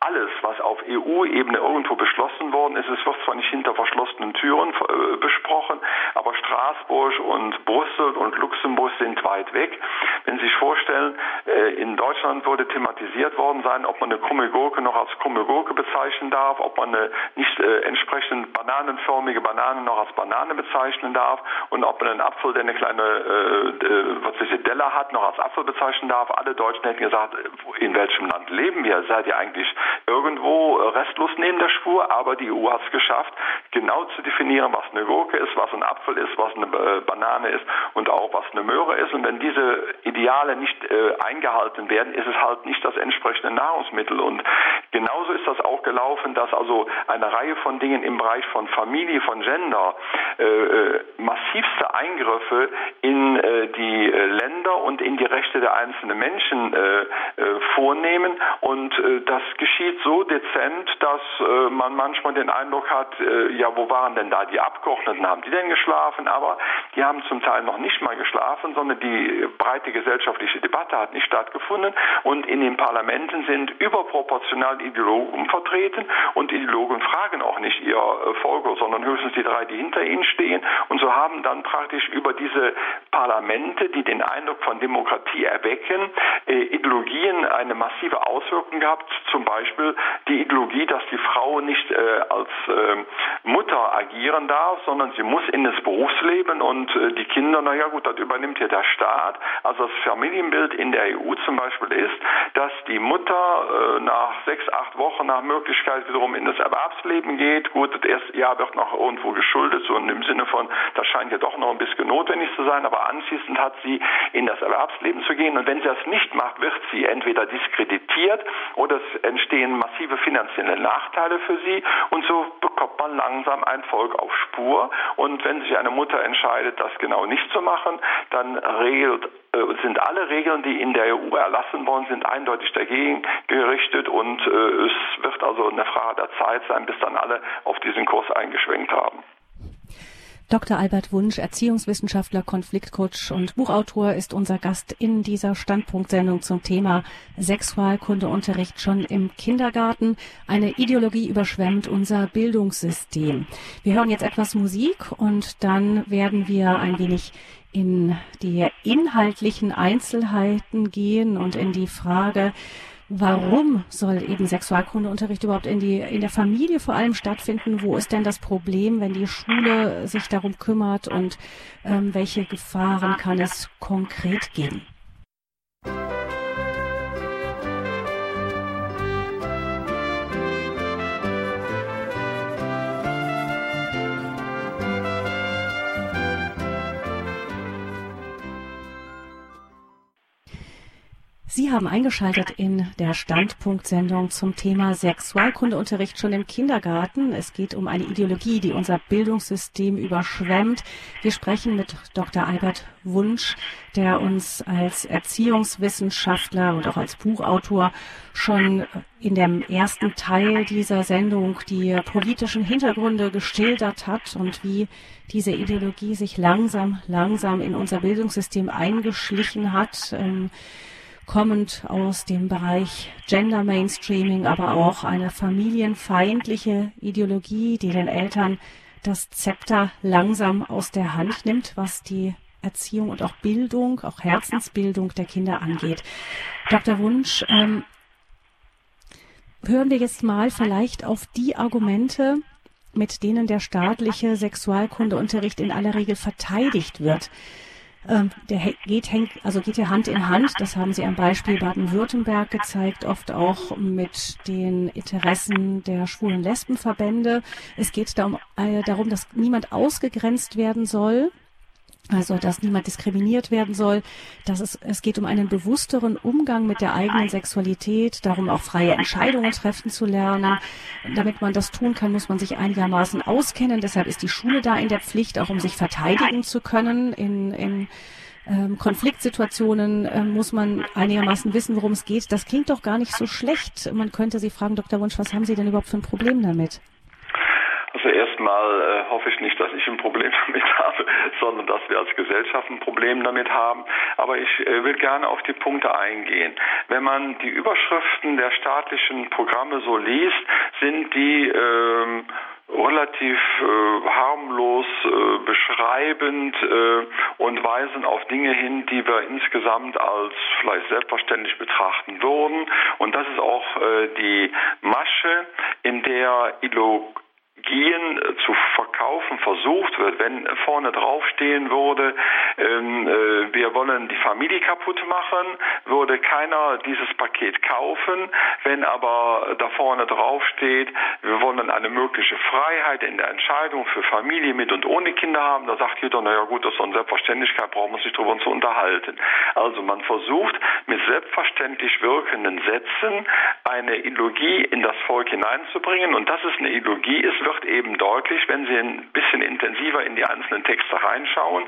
[SPEAKER 2] alles, was auf EU-Ebene irgendwo beschlossen worden ist, es wird zwar nicht hinter verschlossenen Türen äh, besprochen, aber Straßburg und Brüssel und Luxemburg sind weit weg. Wenn Sie sich vorstellen, äh, in Deutschland würde thematisiert worden sein, ob man eine krumme Gurke noch als krumme Gurke bezeichnen darf, ob man eine nicht äh, entsprechend bananenförmige Banane noch als Banane bezeichnen darf und ob man einen Apfel, der eine kleine äh, was Delle hat, noch als Apfel bezeichnen darf. Alle Deutschen hätten gesagt, in welchem Land leben wir? Seid ihr eigentlich wirklich irgendwo äh, restlos neben der Spur, aber die EU hat es geschafft, genau zu definieren, was eine Gurke ist, was ein Apfel ist, was eine äh, Banane ist und auch was eine Möhre ist. Und wenn diese Ideale nicht äh, eingehalten werden, ist es halt nicht das entsprechende Nahrungsmittel. Und genauso ist das auch gelaufen, dass also eine Reihe von Dingen im Bereich von Familie, von Gender, äh, äh massivste Eingriffe in äh, die Länder und in die Rechte der einzelnen Menschen vornehmen. Und das geschieht so dezent, dass äh, man manchmal den Eindruck hat, äh, ja, wo waren denn da die Abgeordneten? Haben die denn geschlafen? Aber die haben zum Teil noch nicht mal geschlafen, sondern die breite gesellschaftliche Debatte hat nicht stattgefunden. Und in den Parlamenten sind überproportional Ideologen vertreten und Ideologen fragen auch nicht ihr äh, Volk, sondern höchstens die drei, die hinter ihnen stehen. Und so haben dann praktisch über diese Parlamente, die den Eindruck von Demokratie erwecken, äh, Ideologien eine massive Auswirkung gehabt, zum Beispiel die Ideologie, dass die Frau nicht äh, als äh, Mutter agieren darf, sondern sie muss in das Berufsleben und äh, die Kinder, naja gut, das übernimmt hier der Staat. Also das Familienbild in der EU zum Beispiel ist, dass die Mutter äh, nach sechs, acht Wochen nach Möglichkeit wiederum in das Erwerbsleben geht. Gut, das erste Jahr wird noch irgendwo geschuldet, so im Sinne von, das scheint ja doch noch ein bisschen notwendig zu sein, aber anschließend hat sie in das Erwerbsleben zu gehen und wenn sie das nicht macht, wird sie entweder diskreditiert oder es entstehen massive finanzielle Nachteile für sie und so bekommt man langsam ein Volk auf Spur. Und wenn sich eine Mutter entscheidet, das genau nicht zu machen, dann regelt sind alle Regeln, die in der EU erlassen worden sind, eindeutig dagegen gerichtet und es wird also eine Frage der Zeit sein, bis dann alle auf diesen Kurs eingeschwenkt haben.
[SPEAKER 1] Dr. Albert Wunsch, Erziehungswissenschaftler, Konfliktcoach und Buchautor, ist unser Gast in dieser Standpunktsendung zum Thema Sexualkundeunterricht schon im Kindergarten. Eine Ideologie überschwemmt unser Bildungssystem. Wir hören jetzt etwas Musik und dann werden wir ein wenig in die inhaltlichen Einzelheiten gehen und in die Frage, Warum soll eben Sexualkundeunterricht überhaupt in, die, in der Familie vor allem stattfinden? Wo ist denn das Problem, wenn die Schule sich darum kümmert und ähm, welche Gefahren kann es konkret geben? Sie haben eingeschaltet in der Standpunktsendung zum Thema Sexualkundeunterricht schon im Kindergarten. Es geht um eine Ideologie, die unser Bildungssystem überschwemmt. Wir sprechen mit Dr. Albert Wunsch, der uns als Erziehungswissenschaftler und auch als Buchautor schon in dem ersten Teil dieser Sendung die politischen Hintergründe geschildert hat und wie diese Ideologie sich langsam, langsam in unser Bildungssystem eingeschlichen hat. Ähm, kommend aus dem Bereich Gender Mainstreaming, aber auch eine familienfeindliche Ideologie, die den Eltern das Zepter langsam aus der Hand nimmt, was die Erziehung und auch Bildung, auch Herzensbildung der Kinder angeht. Dr. Wunsch, ähm, hören wir jetzt mal vielleicht auf die Argumente, mit denen der staatliche Sexualkundeunterricht in aller Regel verteidigt wird. Ähm, der geht, hängt, also geht ja Hand in Hand. Das haben Sie am Beispiel Baden-Württemberg gezeigt, oft auch mit den Interessen der schwulen Lesbenverbände. Es geht darum, äh, darum, dass niemand ausgegrenzt werden soll. Also, dass niemand diskriminiert werden soll, dass es, es geht um einen bewussteren Umgang mit der eigenen Sexualität, darum auch freie Entscheidungen treffen zu lernen. Damit man das tun kann, muss man sich einigermaßen auskennen. Deshalb ist die Schule da in der Pflicht, auch um sich verteidigen zu können. In, in ähm, Konfliktsituationen äh, muss man einigermaßen wissen, worum es geht. Das klingt doch gar nicht so schlecht. Man könnte Sie fragen, Dr. Wunsch, was haben Sie denn überhaupt für ein Problem damit?
[SPEAKER 2] Also erstmal äh, hoffe ich nicht, dass ich ein Problem [laughs] damit habe, sondern dass wir als Gesellschaft ein Problem damit haben. Aber ich äh, will gerne auf die Punkte eingehen. Wenn man die Überschriften der staatlichen Programme so liest, sind die ähm, relativ äh, harmlos äh, beschreibend äh, und weisen auf Dinge hin, die wir insgesamt als vielleicht selbstverständlich betrachten würden. Und das ist auch äh, die Masche, in der Ilo Gehen äh, zu verkaufen versucht wird, wenn vorne draufstehen würde, ähm, äh, wir wollen die Familie kaputt machen, würde keiner dieses Paket kaufen. Wenn aber da vorne draufsteht, wir wollen eine mögliche Freiheit in der Entscheidung für Familie mit und ohne Kinder haben, da sagt jeder, naja gut, das ist eine Selbstverständlichkeit, brauchen wir sich darüber zu unterhalten. Also man versucht mit selbstverständlich wirkenden Sätzen eine Ideologie in das Volk hineinzubringen und dass es eine Ideologie ist, wird eben deutlich, wenn Sie ein bisschen intensiver in die einzelnen Texte reinschauen.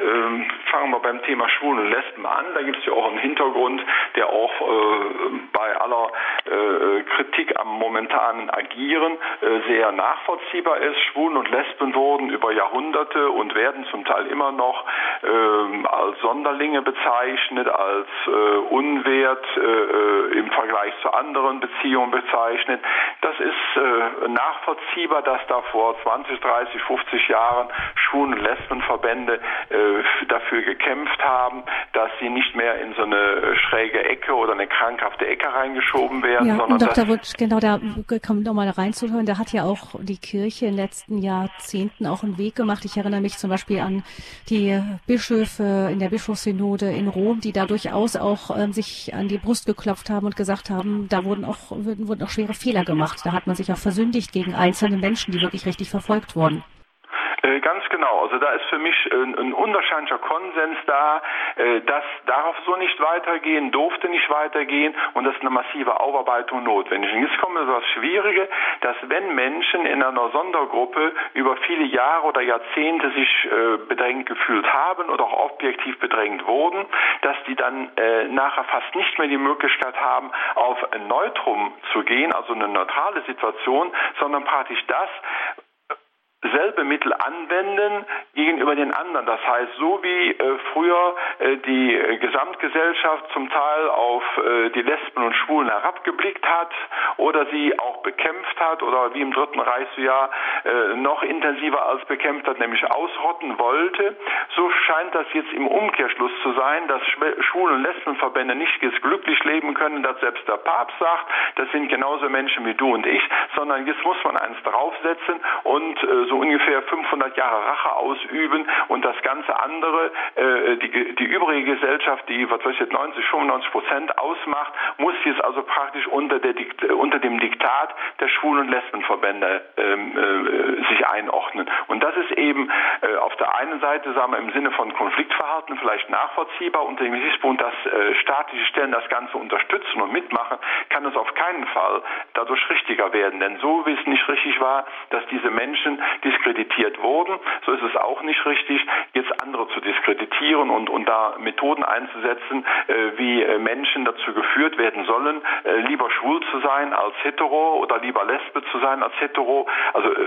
[SPEAKER 2] Ähm, fangen wir beim Thema Schwulen und Lesben an. Da gibt es ja auch einen Hintergrund, der auch äh, bei aller äh, Kritik am momentanen Agieren äh, sehr nachvollziehbar ist. Schwulen und Lesben wurden über Jahrhunderte und werden zum Teil immer noch ähm, als Sonderlinge bezeichnet, als äh, unwert äh, äh, im Vergleich zu anderen Beziehungen bezeichnet. Das ist nachvollziehbar dass da vor 20, 30, 50 Jahren Schwulen- und Lesbenverbände äh, dafür gekämpft haben, dass sie nicht mehr in so eine schräge Ecke oder eine krankhafte Ecke reingeschoben werden.
[SPEAKER 1] Ja, sondern und Dr. Wutsch, genau da kommt nochmal reinzuhören, da hat ja auch die Kirche in den letzten Jahrzehnten auch einen Weg gemacht. Ich erinnere mich zum Beispiel an die Bischöfe in der Bischofssynode in Rom, die da durchaus auch äh, sich an die Brust geklopft haben und gesagt haben, da wurden auch, wurden, wurden auch schwere Fehler gemacht. Da hat man sich auch versündigt gegen einzelne Menschen Menschen, die wirklich richtig verfolgt wurden.
[SPEAKER 2] Äh, ganz genau. Also da ist für mich ein, ein unwahrscheinlicher Konsens da, äh, dass darauf so nicht weitergehen, durfte nicht weitergehen und das ist eine massive Aufarbeitung notwendig. Und jetzt kommt das Schwierige, dass wenn Menschen in einer Sondergruppe über viele Jahre oder Jahrzehnte sich äh, bedrängt gefühlt haben oder auch objektiv bedrängt wurden, dass die dann äh, nachher fast nicht mehr die Möglichkeit haben, auf ein Neutrum zu gehen, also eine neutrale Situation, sondern praktisch das, selbe Mittel anwenden gegenüber den anderen. Das heißt, so wie äh, früher äh, die äh, Gesamtgesellschaft zum Teil auf äh, die Lesben und Schwulen herabgeblickt hat oder sie auch bekämpft hat oder wie im Dritten Reich so ja äh, noch intensiver als bekämpft hat, nämlich ausrotten wollte, so scheint das jetzt im Umkehrschluss zu sein, dass Schwulen- und Lesbenverbände nicht glücklich leben können, dass selbst der Papst sagt, das sind genauso Menschen wie du und ich, sondern jetzt muss man eins draufsetzen und äh, so ungefähr 500 Jahre Rache ausüben und das ganze andere, äh, die, die übrige Gesellschaft, die was weiß ich, 90, 95 Prozent ausmacht, muss jetzt also praktisch unter, der, unter dem Diktat der Schwulen- und Lesbenverbände ähm, äh, sich einordnen. Und das ist eben äh, auf der einen Seite, sagen wir, im Sinne von Konfliktverhalten vielleicht nachvollziehbar unter dem Gesichtspunkt, dass äh, staatliche Stellen das Ganze unterstützen und mitmachen, kann es auf keinen Fall dadurch richtiger werden. Denn so wie es nicht richtig war, dass diese Menschen diskreditiert wurden, so ist es auch nicht richtig, jetzt andere zu diskreditieren und, und da Methoden einzusetzen, äh, wie äh, Menschen dazu geführt werden sollen, äh, lieber schwul zu sein als hetero oder lieber lesbe zu sein als hetero. Also äh,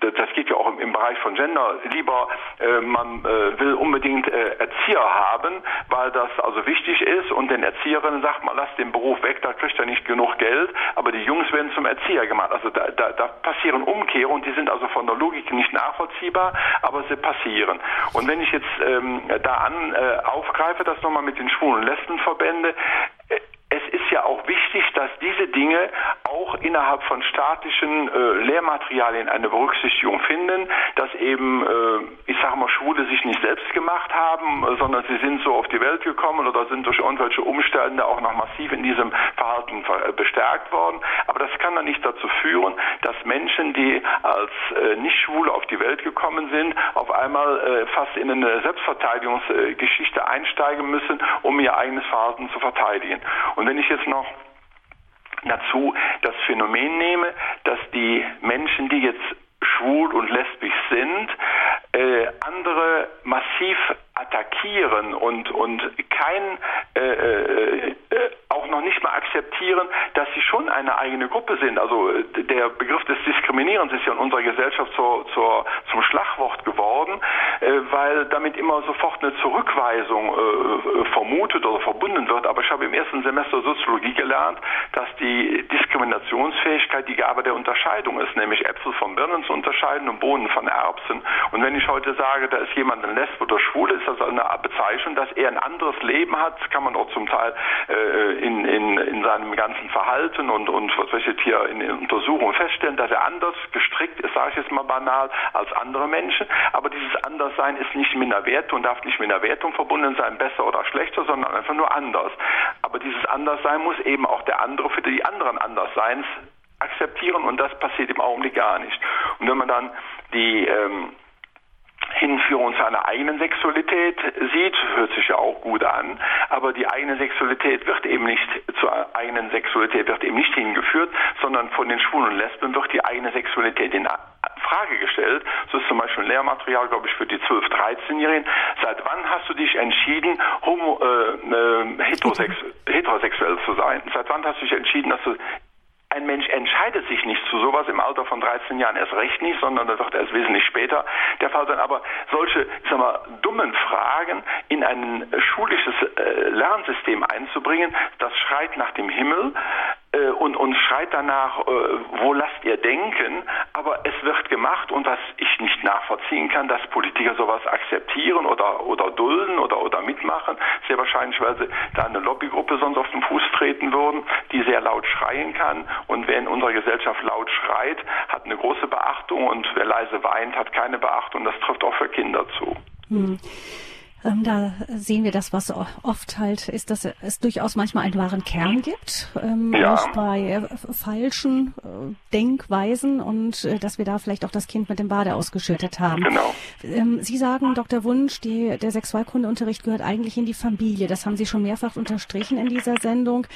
[SPEAKER 2] das geht ja auch im, Bereich von Gender. Lieber äh, man äh, will unbedingt Erzieher haben, weil das also wichtig ist und den Erzieherinnen sagt man, lass den Beruf weg, da kriegt er nicht genug Geld, aber die Jungs werden zum Erzieher gemacht. Also da, da, da passieren Umkehrungen die sind also von der Logik nicht nachvollziehbar, aber sie passieren. Und wenn ich jetzt ähm, da an äh, aufgreife, das nochmal mit den Schwulen- und Lesbenverbände, äh, es ist ja auch wichtig, dass diese Dinge auch innerhalb von statischen äh, Lehrmaterialien eine Berücksichtigung finden, dass eben, äh, ich sage mal, Schwule sich nicht selbst gemacht haben, äh, sondern sie sind so auf die Welt gekommen oder sind durch irgendwelche Umstände auch noch massiv in diesem Verhalten äh, bestärkt worden. Aber das kann dann nicht dazu führen, dass Menschen, die als äh, Nicht-Schwule auf die Welt gekommen sind, auf einmal äh, fast in eine Selbstverteidigungsgeschichte einsteigen müssen, um ihr eigenes Verhalten zu verteidigen. Und wenn ich jetzt noch dazu das Phänomen nehme, dass die Menschen, die jetzt schwul und lesbisch sind, äh, andere massiv attackieren und, und kein äh, äh auch noch nicht mal akzeptieren, dass sie schon eine eigene Gruppe sind. Also äh, der Begriff des Diskriminierens ist ja in unserer Gesellschaft zur, zur, zum Schlagwort geworden, äh, weil damit immer sofort eine Zurückweisung äh, vermutet oder verbunden wird. Aber ich habe im ersten Semester Soziologie gelernt, dass die Diskriminationsfähigkeit die Gabe der Unterscheidung ist, nämlich Äpfel von Birnen zu unterscheiden und Bohnen von Erbsen. Und wenn ich heute sage, da ist jemand ein Lesb oder schwul, ist das eine Bezeichnung, dass er ein anderes Leben hat, kann man auch zum Teil äh, in, in, in seinem ganzen Verhalten und, und was weiß ich hier in Untersuchungen feststellen, dass er anders gestrickt ist, sage ich jetzt mal banal, als andere Menschen. Aber dieses Anderssein ist nicht mit einer Wertung darf nicht mit einer Wertung verbunden sein, besser oder schlechter, sondern einfach nur anders. Aber dieses Anderssein muss eben auch der andere für die anderen Andersseins akzeptieren und das passiert im Augenblick gar nicht. Und wenn man dann die ähm, Hinführung zu einer eigenen Sexualität sieht, hört sich ja auch gut an, aber die eigene Sexualität wird eben nicht zur eigenen Sexualität wird eben nicht hingeführt, sondern von den Schwulen und Lesben wird die eigene Sexualität in Frage gestellt. So ist zum Beispiel ein Lehrmaterial, glaube ich, für die 12-, 13-Jährigen. Seit wann hast du dich entschieden, homo, äh, äh, heterosex heterosexuell zu sein? Seit wann hast du dich entschieden, dass du ein Mensch entscheidet sich nicht zu sowas im Alter von 13 Jahren erst recht nicht, sondern das wird erst wesentlich später der Fall sein. Aber solche, ich sag dummen Fragen in ein schulisches äh, Lernsystem einzubringen, das schreit nach dem Himmel äh, und, und schreit danach, äh, wo lasst ihr denken, aber es wird gemacht und was ich nicht nachvollziehen kann, dass Politiker sowas akzeptieren oder, oder dulden oder, oder mitmachen, sehr wahrscheinlich, weil sie da eine Lobbygruppe sonst auf den Fuß treten würden, die sehr laut schreien kann. Und wer in unserer Gesellschaft laut schreit, hat eine große Beachtung. Und wer leise weint, hat keine Beachtung, das trifft auch für Kinder zu. Hm.
[SPEAKER 1] Ähm, da sehen wir das, was oft halt ist, dass es durchaus manchmal einen wahren Kern gibt, ähm, ja. auch bei äh, falschen äh, Denkweisen und äh, dass wir da vielleicht auch das Kind mit dem Bade ausgeschüttet haben.
[SPEAKER 2] Genau.
[SPEAKER 1] Ähm, Sie sagen, Dr. Wunsch, die, der Sexualkundeunterricht gehört eigentlich in die Familie. Das haben Sie schon mehrfach unterstrichen in dieser Sendung.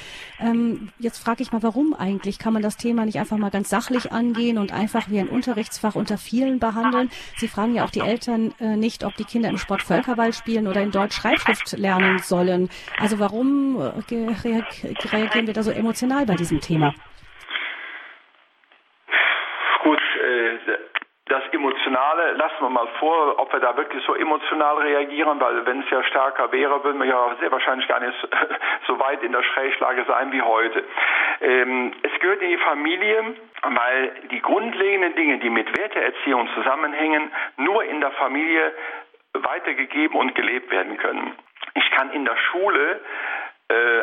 [SPEAKER 1] Ähm, jetzt frage ich mal, warum eigentlich? Kann man das Thema nicht einfach mal ganz sachlich angehen und einfach wie ein Unterrichtsfach unter vielen behandeln? Sie fragen ja auch die Eltern äh, nicht, ob die Kinder im Sport Völkerball spielen oder in Deutsch Schreibschrift lernen sollen. Also warum äh, reagieren wir da so emotional bei diesem Thema?
[SPEAKER 2] Gut, äh, das Emotionale lassen wir mal vor, ob wir da wirklich so emotional reagieren, weil wenn es ja stärker wäre, würden wir ja sehr wahrscheinlich gar nicht [laughs] so weit in der Schräglage sein wie heute. Ähm, es gehört in die Familie, weil die grundlegenden Dinge, die mit Werteerziehung zusammenhängen, nur in der Familie weitergegeben und gelebt werden können. Ich kann in der Schule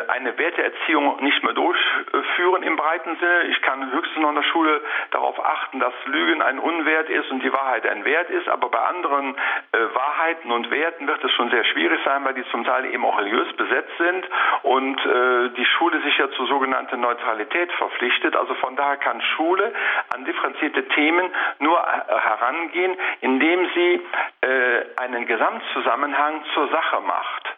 [SPEAKER 2] eine Werteerziehung nicht mehr durchführen im breiten Sinne. Ich kann höchstens noch in der Schule darauf achten, dass Lügen ein Unwert ist und die Wahrheit ein Wert ist, aber bei anderen äh, Wahrheiten und Werten wird es schon sehr schwierig sein, weil die zum Teil eben auch religiös besetzt sind und äh, die Schule sich ja zur sogenannten Neutralität verpflichtet. Also von daher kann Schule an differenzierte Themen nur äh, herangehen, indem sie äh, einen Gesamtzusammenhang zur Sache macht.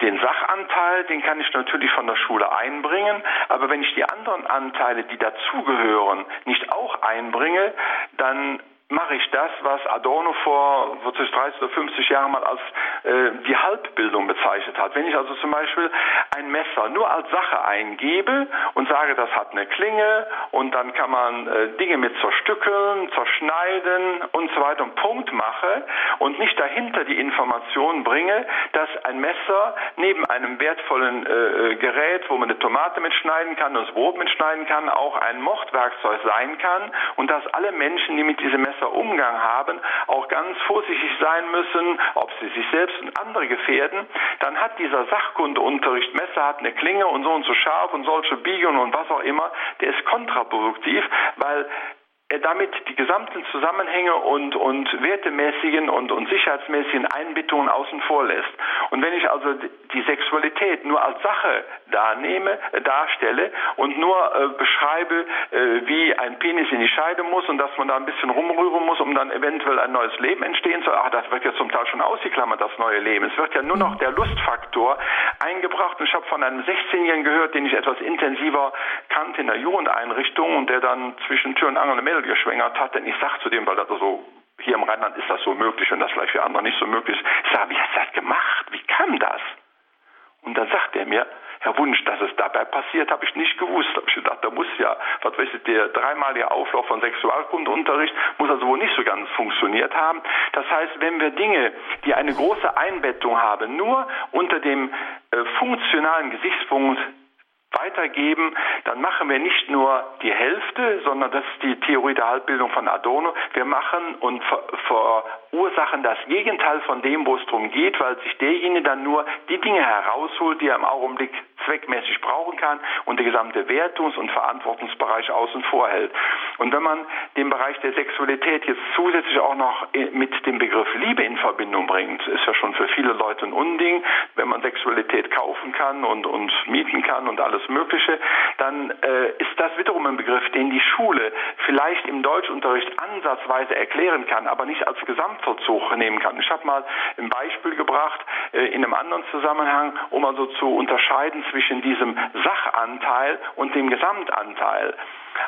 [SPEAKER 2] Den Sachanteil, den kann ich natürlich von der Schule einbringen, aber wenn ich die anderen Anteile, die dazugehören, nicht auch einbringe, dann mache ich das, was Adorno vor 30 oder 50 Jahren mal als äh, die Halbbildung bezeichnet hat. Wenn ich also zum Beispiel ein Messer nur als Sache eingebe und sage, das hat eine Klinge und dann kann man äh, Dinge mit zerstückeln, zerschneiden und so weiter und Punkt mache und nicht dahinter die Information bringe, dass ein Messer neben einem wertvollen äh, äh Gerät, wo man eine Tomate mitschneiden kann, das Brot mitschneiden kann, auch ein Mordwerkzeug sein kann und dass alle Menschen, die mit diesem Messer Messer Umgang haben, auch ganz vorsichtig sein müssen, ob sie sich selbst und andere gefährden, dann hat dieser Sachkundeunterricht, Messer hat eine Klinge und so und so scharf und solche Biegungen und was auch immer, der ist kontraproduktiv, weil er damit die gesamten Zusammenhänge und, und wertemäßigen und, und sicherheitsmäßigen Einbettungen außen vor lässt. Und wenn ich also die Sexualität nur als Sache darnehme, äh, darstelle und nur äh, beschreibe, äh, wie ein Penis in die Scheide muss und dass man da ein bisschen rumrühren muss, um dann eventuell ein neues Leben entstehen soll, ach, das wird ja zum Teil schon ausgeklammert, das neue Leben. Es wird ja nur noch der Lustfaktor eingebracht. Und ich habe von einem 16-Jährigen gehört, den ich etwas intensiver kannte in der Jugendeinrichtung und der dann zwischen Tür und Angel eine Mädel geschwängert hat. Denn ich sage zu dem, weil das so hier im Rheinland ist das so möglich und das vielleicht für andere nicht so möglich. Ich sage, wie hast du das gemacht? Wie kam das? Und dann sagt er mir, Herr Wunsch, dass es dabei passiert, habe ich nicht gewusst. Habe ich gedacht, da muss ja, was weiß ich, der dreimalige Auflauf von Sexualkundeunterricht muss also wohl nicht so ganz funktioniert haben. Das heißt, wenn wir Dinge, die eine große Einbettung haben, nur unter dem äh, funktionalen Gesichtspunkt weitergeben, dann machen wir nicht nur die Hälfte, sondern das ist die Theorie der Halbbildung von Adorno. Wir machen und verursachen das Gegenteil von dem, wo es darum geht, weil sich derjenige dann nur die Dinge herausholt, die er im Augenblick zweckmäßig brauchen kann und der gesamte Wertungs- und Verantwortungsbereich außen vor hält. Und wenn man den Bereich der Sexualität jetzt zusätzlich auch noch mit dem Begriff Liebe in Verbindung bringt, ist ja schon für viele Leute ein Unding, wenn man Sexualität kaufen kann und, und mieten kann und alles Mögliche, dann äh, ist das wiederum ein Begriff, den die Schule vielleicht im Deutschunterricht ansatzweise erklären kann, aber nicht als Gesamtverzug nehmen kann. Ich habe mal ein Beispiel gebracht äh, in einem anderen Zusammenhang, um also zu unterscheiden zwischen diesem Sachanteil und dem Gesamtanteil.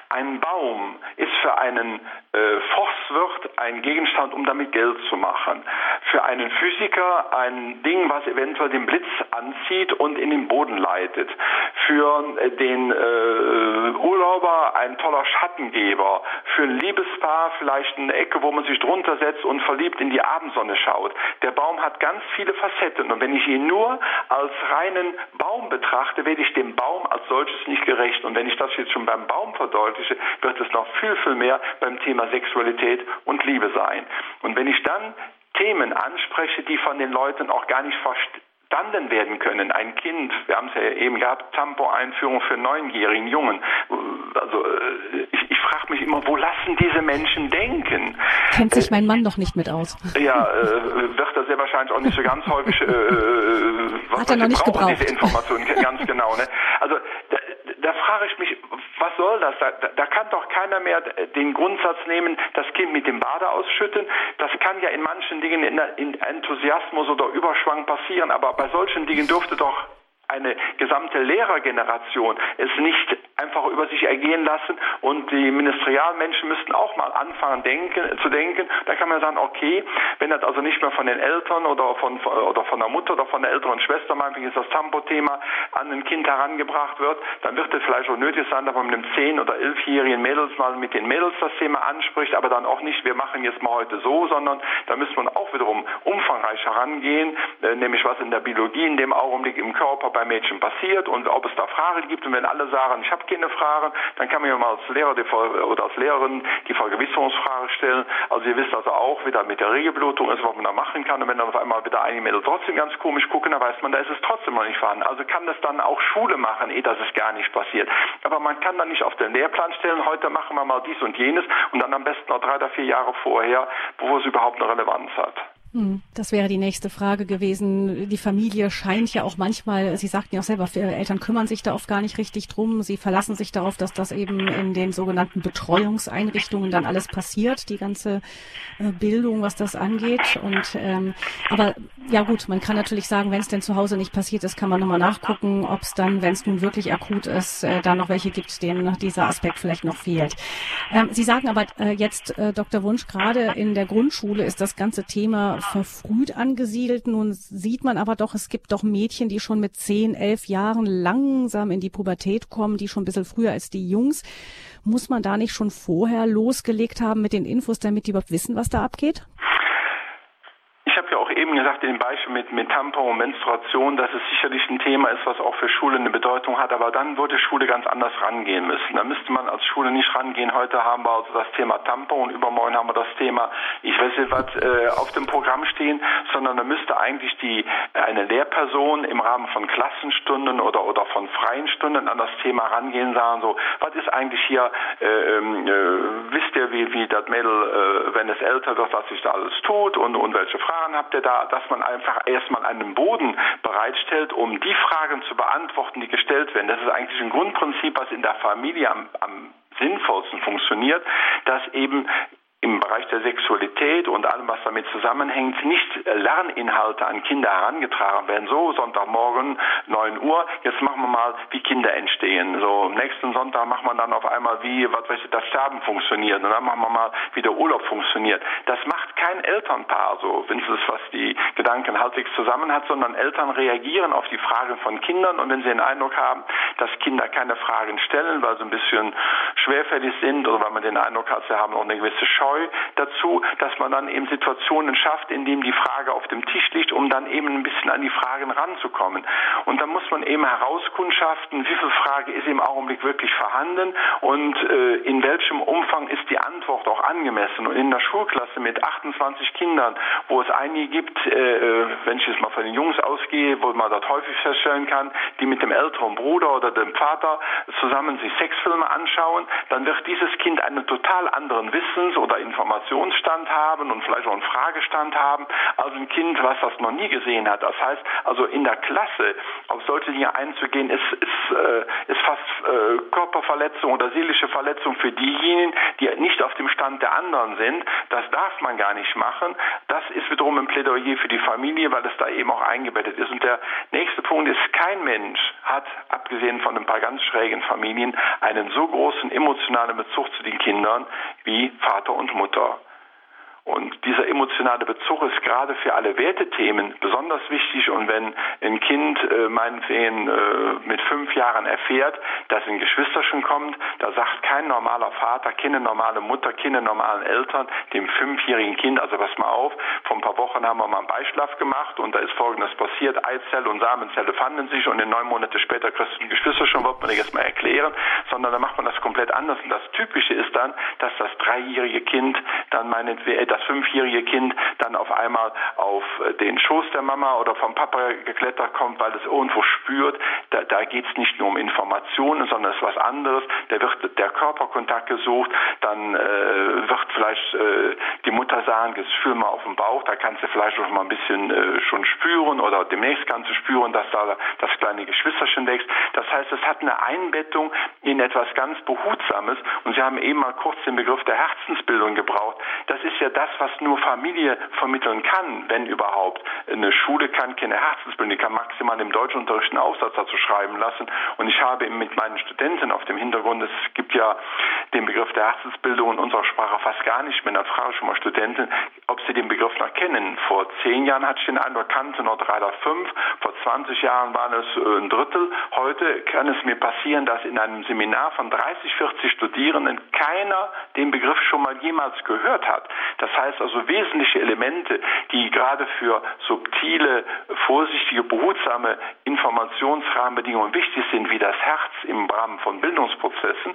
[SPEAKER 2] Ein Baum ist für einen äh, Forstwirt ein Gegenstand, um damit Geld zu machen. Für einen Physiker ein Ding, was eventuell den Blitz anzieht und in den Boden leitet. Für äh, den äh, Urlauber ein toller Schattengeber. Für ein Liebespaar vielleicht eine Ecke, wo man sich drunter setzt und verliebt in die Abendsonne schaut. Der Baum hat ganz viele Facetten und wenn ich ihn nur als reinen Baum betrachte, werde ich dem Baum als solches nicht gerecht. Und wenn ich das jetzt schon beim Baum verdeutliche, wird es noch viel, viel mehr beim Thema Sexualität und Liebe sein. Und wenn ich dann Themen anspreche, die von den Leuten auch gar nicht verstanden werden können. Ein Kind, wir haben es ja eben gehabt, Tampo-Einführung für neunjährigen Jungen. Also äh, ich, ich frage mich immer, wo lassen diese Menschen denken?
[SPEAKER 1] Kennt sich mein Mann noch nicht mit aus.
[SPEAKER 2] Ja, äh, wird er sehr wahrscheinlich auch nicht so ganz häufig. Äh,
[SPEAKER 1] äh was Hat er noch nicht gebraucht.
[SPEAKER 2] Diese Informationen ganz genau. Ne? Also da, da frage ich mich, was soll das? Da, da, kann doch keiner mehr den Grundsatz nehmen, das Kind mit dem Bade ausschütten. Das kann ja in manchen Dingen in, in Enthusiasmus oder Überschwang passieren, aber bei solchen Dingen dürfte doch eine gesamte Lehrergeneration es nicht einfach über sich ergehen lassen und die Ministerialmenschen müssten auch mal anfangen denken, zu denken. Da kann man sagen, okay, wenn das also nicht mehr von den Eltern oder von, oder von der Mutter oder von der älteren Schwester, meinetwegen ist das Tampo-Thema, an ein Kind herangebracht wird, dann wird es vielleicht auch nötig sein, dass man mit einem 10- oder 11-jährigen Mädels mal mit den Mädels das Thema anspricht, aber dann auch nicht, wir machen jetzt mal heute so, sondern da müsste man auch wiederum umfangreich herangehen, äh, nämlich was in der Biologie in dem Augenblick im Körper bei Mädchen passiert und ob es da Fragen gibt und wenn alle sagen, ich habe keine Fragen, dann kann man ja mal als Lehrer die, oder als Lehrerin die Vergewisserungsfrage stellen. Also ihr wisst also auch, wie da mit der Regelblutung ist, was man da machen kann und wenn dann auf einmal wieder einige Mädel trotzdem ganz komisch gucken, dann weiß man, da ist es trotzdem noch nicht vorhanden. Also kann das dann auch Schule machen, eh dass es gar nicht passiert. Aber man kann dann nicht auf den Lehrplan stellen, heute machen wir mal dies und jenes und dann am besten noch drei oder vier Jahre vorher, wo es überhaupt eine Relevanz hat.
[SPEAKER 1] Hm, das wäre die nächste Frage gewesen. Die Familie scheint ja auch manchmal, Sie sagten ja auch selber, Eltern kümmern sich da oft gar nicht richtig drum. Sie verlassen sich darauf, dass das eben in den sogenannten Betreuungseinrichtungen dann alles passiert, die ganze äh, Bildung, was das angeht. Und ähm, aber ja gut, man kann natürlich sagen, wenn es denn zu Hause nicht passiert ist, kann man nochmal nachgucken, ob es dann, wenn es nun wirklich akut ist, äh, da noch welche gibt, denen dieser Aspekt vielleicht noch fehlt. Ähm, Sie sagen aber äh, jetzt, äh, Dr. Wunsch, gerade in der Grundschule ist das ganze Thema verfrüht angesiedelt. Nun sieht man aber doch, es gibt doch Mädchen, die schon mit zehn, elf Jahren langsam in die Pubertät kommen, die schon ein bisschen früher als die Jungs. Muss man da nicht schon vorher losgelegt haben mit den Infos, damit die überhaupt wissen, was da abgeht?
[SPEAKER 2] Ich habe ja auch eben gesagt, in Beispiel mit, mit Tampon und Menstruation, dass es sicherlich ein Thema ist, was auch für Schule eine Bedeutung hat, aber dann würde Schule ganz anders rangehen müssen. Da müsste man als Schule nicht rangehen. Heute haben wir also das Thema Tampon und übermorgen haben wir das Thema, ich weiß nicht was, äh, auf dem Programm stehen, sondern da müsste eigentlich die, eine Lehrperson im Rahmen von Klassenstunden oder, oder von freien Stunden an das Thema rangehen, sagen so, was ist eigentlich hier, äh, ähm, äh, wisst ihr, wie, wie das Mädel, äh, wenn es älter wird, was sich da alles tut und, und welche Fragen Verfahren habt ihr da, dass man einfach erstmal einen Boden bereitstellt, um die Fragen zu beantworten, die gestellt werden. Das ist eigentlich ein Grundprinzip, was in der Familie am, am sinnvollsten funktioniert, dass eben im Bereich der Sexualität und allem, was damit zusammenhängt, nicht Lerninhalte an Kinder herangetragen werden. So, Sonntagmorgen, 9 Uhr, jetzt machen wir mal, wie Kinder entstehen. So, nächsten Sonntag macht man dann auf einmal, wie, was weiß ich, das Sterben funktioniert. Und dann machen wir mal, wie der Urlaub funktioniert. Das macht kein Elternpaar so, wenn es was die Gedanken halbwegs zusammen hat, sondern Eltern reagieren auf die Fragen von Kindern und wenn sie den Eindruck haben, dass Kinder keine Fragen stellen, weil sie ein bisschen schwerfällig sind oder weil man den Eindruck hat, sie haben auch eine gewisse Scheu, Scheu dazu, dass man dann eben Situationen schafft, in denen die Frage auf dem Tisch liegt, um dann eben ein bisschen an die Fragen ranzukommen. Und dann muss man eben herauskundschaften, wie viel Frage ist im Augenblick wirklich vorhanden und äh, in welchem Umfang ist die Antwort auch angemessen. Und in der Schulklasse mit 28 Kindern, wo es einige gibt, äh, äh, wenn ich jetzt mal von den Jungs ausgehe, wo man das häufig feststellen kann, die mit dem älteren Bruder oder dem Vater zusammen sich Sexfilme anschauen, dann wird dieses Kind einen total anderen Wissens- oder Informationsstand haben und vielleicht auch einen Fragestand haben als ein Kind, was das noch nie gesehen hat. Das heißt, also in der Klasse auf solche Dinge einzugehen, ist, ist, äh, ist fast äh, Körperverletzung oder seelische Verletzung für diejenigen, die nicht auf dem Stand der anderen sind. Das darf man gar nicht machen. Das ist wiederum ein Plädoyer für die Familie, weil es da eben auch eingebettet ist. Und der nächste Punkt ist, kein Mensch hat, abgesehen von ein paar ganz schrägen Familien, einen so großen emotionalen Bezug zu den Kindern wie Vater und Mutter. Und dieser emotionale Bezug ist gerade für alle Wertethemen besonders wichtig. Und wenn ein Kind äh, meinetwegen äh, mit fünf Jahren erfährt, dass ein Geschwisterchen kommt, da sagt kein normaler Vater, keine normale Mutter, keine normalen Eltern dem fünfjährigen Kind, also pass mal auf, vor ein paar Wochen haben wir mal einen Beischlaf gemacht und da ist folgendes passiert, Eizelle und Samenzelle fanden sich und in neun Monate später kriegst du ein Geschwisterchen, wird man dir jetzt mal erklären, sondern sondern da macht man das komplett anders. Und das Typische ist dann, dass das dreijährige Kind dann meinetwegen, äh, das fünfjährige Kind dann auf einmal auf äh, den Schoß der Mama oder vom Papa geklettert kommt, weil es irgendwo spürt. Da, da geht es nicht nur um Informationen, sondern es ist was anderes. Da wird der Körperkontakt gesucht, dann äh, wird vielleicht äh, die Mutter sagen, jetzt fühl mal auf den Bauch, da kannst du vielleicht noch mal ein bisschen äh, schon spüren oder demnächst kannst du spüren, dass da das kleine Geschwisterchen wächst. Das heißt, es hat eine Einbettung in etwas ganz Behutsames und Sie haben eben mal kurz den Begriff der Herzensbildung gebraucht. Das ist ja das, was nur Familie vermitteln kann, wenn überhaupt. Eine Schule kann keine Herzensbildung, die kann maximal im Deutschunterricht einen Aufsatz dazu schreiben lassen. Und ich habe mit meinen Studenten auf dem Hintergrund, es gibt ja den Begriff der Herzensbildung in unserer Sprache fast gar nicht mehr. Dann frage ich schon mal Studenten, ob sie den Begriff noch kennen. Vor zehn Jahren hatte ich den Eindruck, kannte nur drei oder fünf. Vor 20 Jahren waren es äh, ein Drittel. Heute kann es mir passieren, dass in einem Seminar von 30, 40 Studierenden keiner den Begriff schon mal jemals gehört hat. Das heißt also wesentliche Elemente, die gerade für subtile, vorsichtige, behutsame Informationsrahmenbedingungen wichtig sind, wie das Herz im Rahmen von Bildungsprozessen,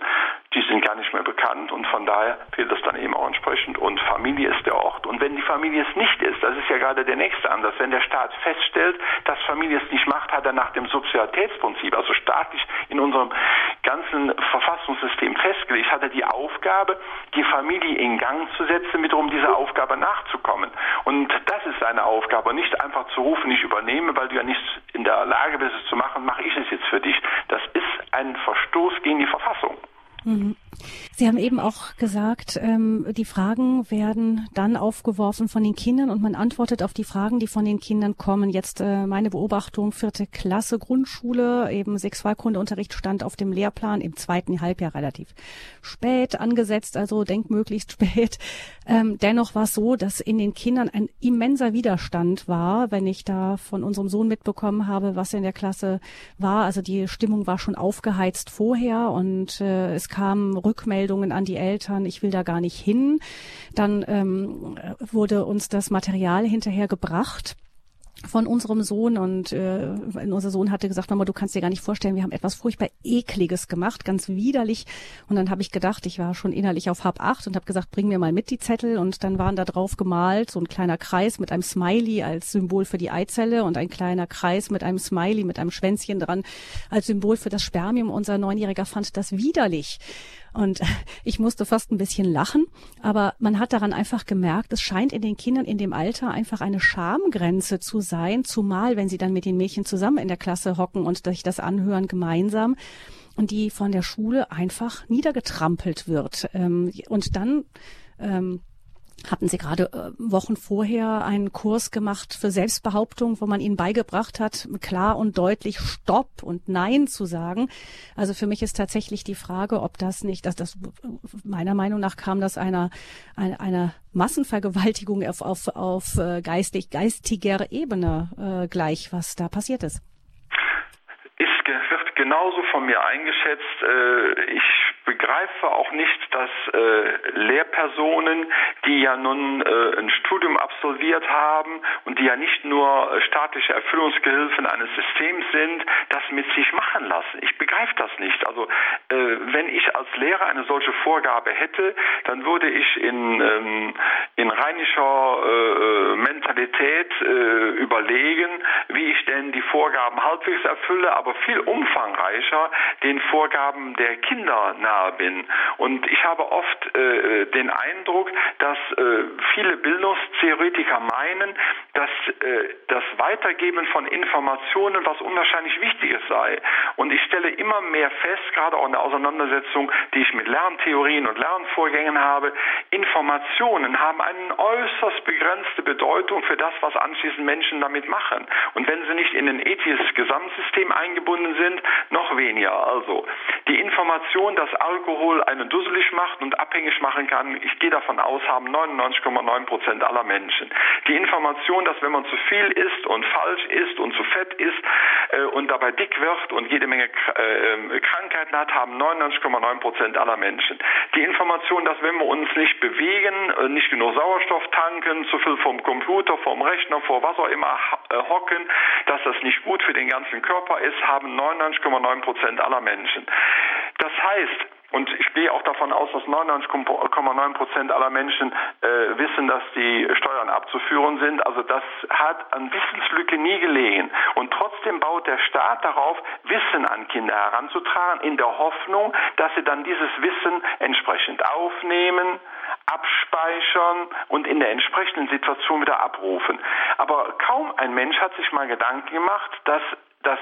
[SPEAKER 2] die sind gar nicht mehr bekannt und von daher fehlt es dann eben auch entsprechend. Und Familie ist der Ort. Und wenn die Familie es nicht ist, das ist ja gerade der nächste Ansatz, wenn der Staat feststellt, dass Familie es nicht macht, hat er nach dem Subsidiaritätsprinzip, also staatlich in unserem ganzen Verfassungssystem festgelegt, hat er die Aufgabe, die Familie in Gang zu setzen, wiederum dieser Aufgabe nachzukommen. Und das ist seine Aufgabe, nicht einfach zu rufen, ich übernehme, weil du ja nicht in der Lage bist, es zu machen, mache ich es jetzt für dich. Das ist ein Verstoß gegen die Verfassung.
[SPEAKER 1] Mhm. Sie haben eben auch gesagt, ähm, die Fragen werden dann aufgeworfen von den Kindern und man antwortet auf die Fragen, die von den Kindern kommen. Jetzt äh, meine Beobachtung, vierte Klasse Grundschule, eben Sexualkundeunterricht stand auf dem Lehrplan im zweiten Halbjahr relativ spät angesetzt, also denk möglichst [laughs] spät. Ähm, dennoch war es so, dass in den Kindern ein immenser Widerstand war, wenn ich da von unserem Sohn mitbekommen habe, was in der Klasse war. Also die Stimmung war schon aufgeheizt vorher und äh, es kamen Rückmeldungen an die Eltern, ich will da gar nicht hin. Dann ähm, wurde uns das Material hinterher gebracht von unserem Sohn und äh, unser Sohn hatte gesagt, Mama, du kannst dir gar nicht vorstellen, wir haben etwas furchtbar ekliges gemacht, ganz widerlich. Und dann habe ich gedacht, ich war schon innerlich auf Hab acht und habe gesagt, bring mir mal mit die Zettel. Und dann waren da drauf gemalt so ein kleiner Kreis mit einem Smiley als Symbol für die Eizelle und ein kleiner Kreis mit einem Smiley mit einem Schwänzchen dran als Symbol für das Spermium. Unser Neunjähriger fand das widerlich. Und [laughs] ich musste fast ein bisschen lachen, aber man hat daran einfach gemerkt, es scheint in den Kindern in dem Alter einfach eine Schamgrenze zu sein, zumal wenn sie dann mit den Mädchen zusammen in der Klasse hocken und sich das anhören gemeinsam und die von der Schule einfach niedergetrampelt wird. Ähm, und dann ähm, hatten Sie gerade äh, Wochen vorher einen Kurs gemacht für Selbstbehauptung, wo man Ihnen beigebracht hat, klar und deutlich Stopp und Nein zu sagen. Also für mich ist tatsächlich die Frage, ob das nicht, dass das meiner Meinung nach kam das einer einer, einer Massenvergewaltigung auf auf, auf äh, geistig geistiger Ebene äh, gleich, was da passiert ist.
[SPEAKER 2] Ist wird genauso von mir eingeschätzt. Äh, ich begreife auch nicht, dass äh, Lehrpersonen, die ja nun äh, ein Studium absolviert haben und die ja nicht nur staatliche Erfüllungsgehilfen eines Systems sind, das mit sich machen lassen. Ich begreife das nicht. Also äh, wenn ich als Lehrer eine solche Vorgabe hätte, dann würde ich in, ähm, in rheinischer äh, Mentalität äh, überlegen, wie ich denn die Vorgaben halbwegs erfülle, aber viel umfangreicher den Vorgaben der Kinder nahe bin. Und ich habe oft äh, den Eindruck, dass äh, viele Bildungstheoretiker meinen, dass äh, das Weitergeben von Informationen was unwahrscheinlich Wichtiges sei. Und ich stelle immer mehr fest, gerade auch in der Auseinandersetzung, die ich mit Lerntheorien und Lernvorgängen habe, Informationen haben eine äußerst begrenzte Bedeutung für das, was anschließend Menschen damit machen. Und wenn sie nicht in ein ethisches Gesamtsystem eingebunden sind, noch weniger. Also die Information, dass Alkohol einen dusselig macht und abhängig machen kann, ich gehe davon aus, haben 99,9 Prozent aller Menschen. Die Information, dass wenn man zu viel isst und falsch isst und zu fett isst äh, und dabei dick wird und jede Menge äh, Krankheiten hat, haben 99,9 Prozent aller Menschen. Die Information, dass wenn wir uns nicht bewegen, äh, nicht genug Sauerstoff tanken, zu viel vom Computer, vom Rechner, vor was auch immer äh, hocken, dass das nicht gut für den ganzen Körper ist, haben 99,9 Prozent aller Menschen. Das heißt, und ich gehe auch davon aus, dass 99,9 Prozent aller Menschen äh, wissen, dass die Steuern abzuführen sind. Also das hat an Wissenslücke nie gelegen. Und trotzdem baut der Staat darauf, Wissen an Kinder heranzutragen, in der Hoffnung, dass sie dann dieses Wissen entsprechend aufnehmen, abspeichern und in der entsprechenden Situation wieder abrufen. Aber kaum ein Mensch hat sich mal Gedanken gemacht, dass das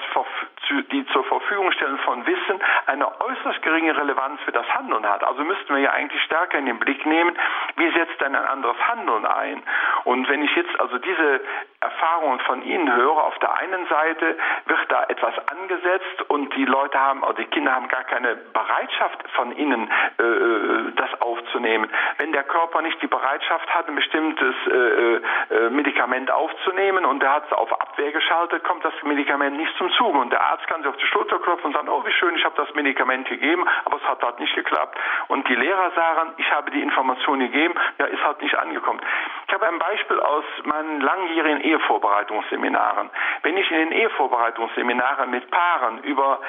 [SPEAKER 2] die zur Verfügung stellen von Wissen eine äußerst geringe Relevanz für das Handeln hat. Also müssten wir ja eigentlich stärker in den Blick nehmen, wie setzt denn ein anderes Handeln ein? Und wenn ich jetzt also diese Erfahrungen von Ihnen höre, auf der einen Seite wird da etwas angesetzt und die Leute haben, oder die Kinder haben gar keine Bereitschaft von Ihnen, äh, das aufzunehmen. Wenn der Körper nicht die Bereitschaft hat, ein bestimmtes äh, äh, Medikament aufzunehmen und er hat es auf Abwehr geschaltet, kommt das Medikament nicht zum Zuge. Und der Arzt kann sich auf die Schulter klopfen und sagen, oh wie schön, ich habe das Medikament gegeben, aber es hat halt nicht geklappt. Und die Lehrer sagen, ich habe die Information gegeben, ja, ist halt nicht angekommen. Ich habe ein Beispiel aus meinen langjährigen Ehevorbereitungsseminaren. Wenn ich in den Ehevorbereitungsseminaren mit Paaren über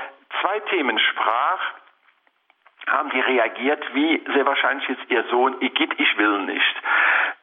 [SPEAKER 2] zwei Themen sprach, haben die reagiert wie sehr wahrscheinlich jetzt ihr Sohn, ich will nicht.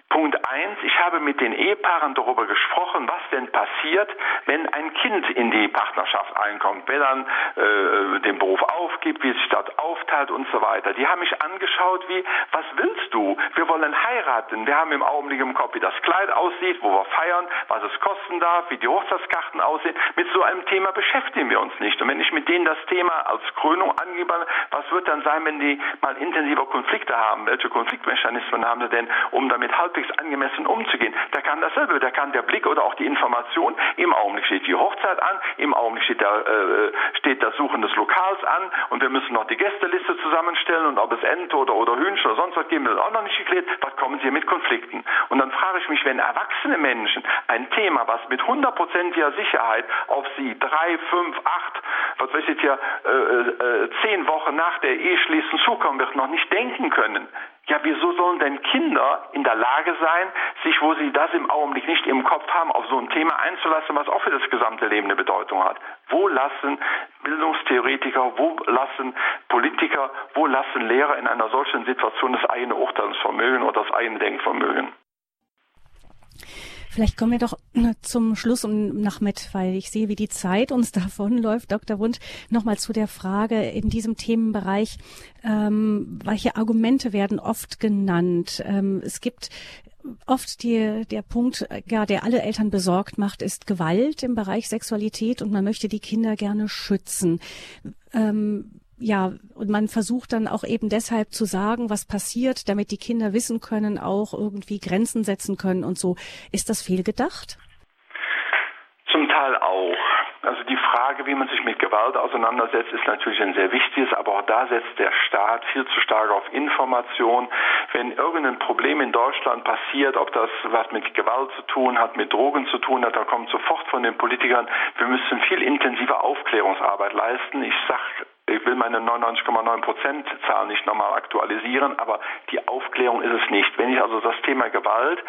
[SPEAKER 2] Punkt eins, ich habe mit den Ehepaaren darüber gesprochen, was denn passiert, wenn ein Kind in die Partnerschaft einkommt, wer dann äh, den Beruf aufgibt, wie sich das aufteilt und so weiter. Die haben mich angeschaut wie, was willst du? Wir wollen heiraten. Wir haben im Augenblick im Kopf, wie das Kleid aussieht, wo wir feiern, was es kosten darf, wie die Hochzeitskarten aussehen. Mit so einem Thema beschäftigen wir uns nicht. Und wenn ich mit denen das Thema als Krönung angebe, was wird dann sein, wenn die mal intensiver Konflikte haben? Welche Konfliktmechanismen haben sie denn, um damit halbwegs halbwegs angemessen umzugehen. Da kann dasselbe, da kann der Blick oder auch die Information, im Augenblick steht die Hochzeit an, im Augenblick steht, der, äh, steht das Suchen des Lokals an und wir müssen noch die Gästeliste zusammenstellen und ob es Ente oder, oder Hühnchen oder sonst was geben will, auch noch nicht geklärt. Was kommen Sie mit Konflikten? Und dann frage ich mich, wenn erwachsene Menschen ein Thema, was mit hundertprozentiger Sicherheit auf sie drei, fünf, acht, was weiß ich hier, äh, äh, zehn Wochen nach der Eheschließung zukommen wird, noch nicht denken können, ja, wieso sollen denn Kinder in der Lage sein, sich, wo sie das im Augenblick nicht im Kopf haben, auf so ein Thema einzulassen, was auch für das gesamte Leben eine Bedeutung hat? Wo lassen Bildungstheoretiker, wo lassen Politiker, wo lassen Lehrer in einer solchen Situation das eigene Urteilsvermögen oder das eigene Denkvermögen?
[SPEAKER 1] Vielleicht kommen wir doch zum Schluss um nach mit, weil ich sehe, wie die Zeit uns [laughs] davonläuft, Dr. Wundt, nochmal zu der Frage in diesem Themenbereich, ähm, welche Argumente werden oft genannt? Ähm, es gibt oft die, der Punkt, ja, der alle Eltern besorgt macht, ist Gewalt im Bereich Sexualität und man möchte die Kinder gerne schützen. Ähm, ja, und man versucht dann auch eben deshalb zu sagen, was passiert, damit die Kinder wissen können, auch irgendwie Grenzen setzen können und so. Ist das fehlgedacht?
[SPEAKER 2] Zum Teil auch. Also die Frage, wie man sich mit Gewalt auseinandersetzt, ist natürlich ein sehr wichtiges, aber auch da setzt der Staat viel zu stark auf Information. Wenn irgendein Problem in Deutschland passiert, ob das was mit Gewalt zu tun hat, mit Drogen zu tun hat, dann kommt sofort von den Politikern, wir müssen viel intensiver Aufklärungsarbeit leisten. Ich sage ich will meine 99,9 Prozent Zahl nicht nochmal aktualisieren, aber die Aufklärung ist es nicht. Wenn ich also das Thema Gewalt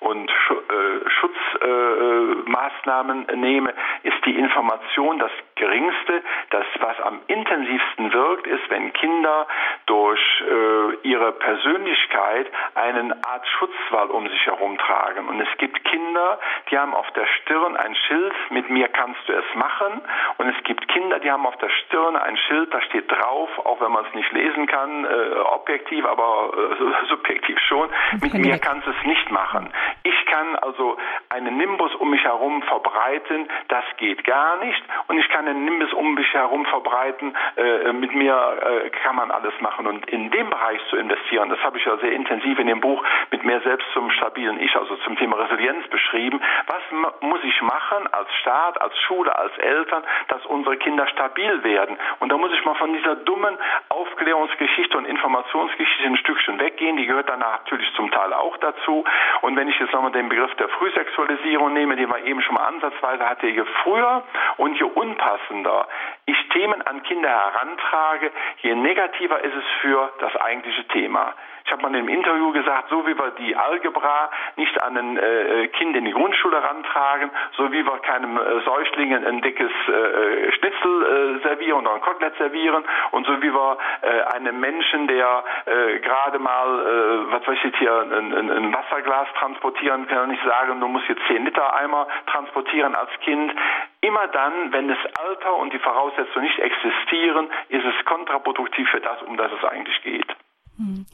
[SPEAKER 2] und äh, Schutzmaßnahmen äh, nehme, ist die Information das geringste. Das, was am intensivsten wirkt, ist, wenn Kinder durch äh, ihre Persönlichkeit einen Art Schutzwall um sich herum tragen. Und es gibt Kinder, die haben auf der Stirn ein Schild, mit mir kannst du es machen. Und es gibt Kinder, die haben auf der Stirn ein Schild, Schild, da steht drauf, auch wenn man es nicht lesen kann, äh, objektiv, aber äh, [laughs] subjektiv schon, mit mir kannst du es nicht machen. Ich kann also einen Nimbus um mich herum verbreiten, das geht gar nicht. Und ich kann einen Nimbus um mich herum verbreiten, äh, mit mir äh, kann man alles machen. Und in dem Bereich zu investieren, das habe ich ja sehr intensiv in dem Buch mit mehr selbst zum stabilen Ich, also zum Thema Resilienz beschrieben. Was muss ich machen als Staat, als Schule, als Eltern, dass unsere Kinder stabil werden? Und da muss ich mal von dieser dummen Aufklärungsgeschichte und Informationsgeschichte ein Stückchen weggehen. Die gehört dann natürlich zum Teil auch dazu. Und wenn ich jetzt nochmal den Begriff der Frühsexualisierung nehme, den wir eben schon mal ansatzweise hatte, je früher und je unpassender ich Themen an Kinder herantrage, je negativer ist es für das eigentliche Thema. Ich habe mal einem Interview gesagt, so wie wir die Algebra nicht an ein äh, Kind in die Grundschule rantragen, so wie wir keinem äh, Säugling ein dickes äh, Schnitzel äh, servieren oder ein Kotelett servieren und so wie wir äh, einem Menschen, der äh, gerade mal, äh, was weiß ich hier, ein, ein, ein Wasserglas transportieren kann, nicht sagen, du musst jetzt 10 Liter Eimer transportieren als Kind. Immer dann, wenn das Alter und die Voraussetzungen nicht existieren, ist es kontraproduktiv für das, um das es eigentlich geht. Hm.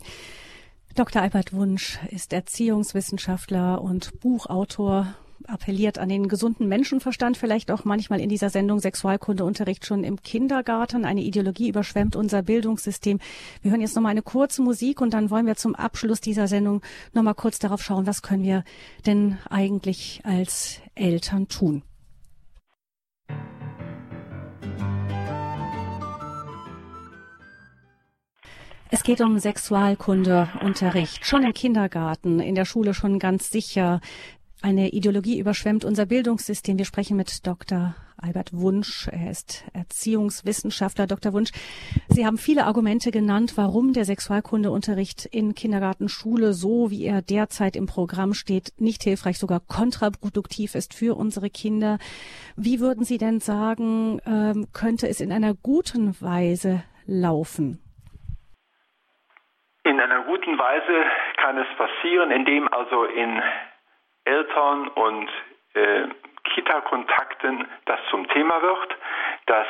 [SPEAKER 1] Dr. Albert Wunsch ist Erziehungswissenschaftler und Buchautor, appelliert an den gesunden Menschenverstand, vielleicht auch manchmal in dieser Sendung Sexualkundeunterricht schon im Kindergarten. Eine Ideologie überschwemmt unser Bildungssystem. Wir hören jetzt nochmal eine kurze Musik und dann wollen wir zum Abschluss dieser Sendung nochmal kurz darauf schauen, was können wir denn eigentlich als Eltern tun. Es geht um Sexualkundeunterricht, schon im Kindergarten, in der Schule schon ganz sicher. Eine Ideologie überschwemmt unser Bildungssystem. Wir sprechen mit Dr. Albert Wunsch. Er ist Erziehungswissenschaftler. Dr. Wunsch, Sie haben viele Argumente genannt, warum der Sexualkundeunterricht in Kindergarten, Schule, so wie er derzeit im Programm steht, nicht hilfreich, sogar kontraproduktiv ist für unsere Kinder. Wie würden Sie denn sagen, ähm, könnte es in einer guten Weise laufen?
[SPEAKER 2] In einer guten Weise kann es passieren, indem also in Eltern und äh, Kita-Kontakten das zum Thema wird, dass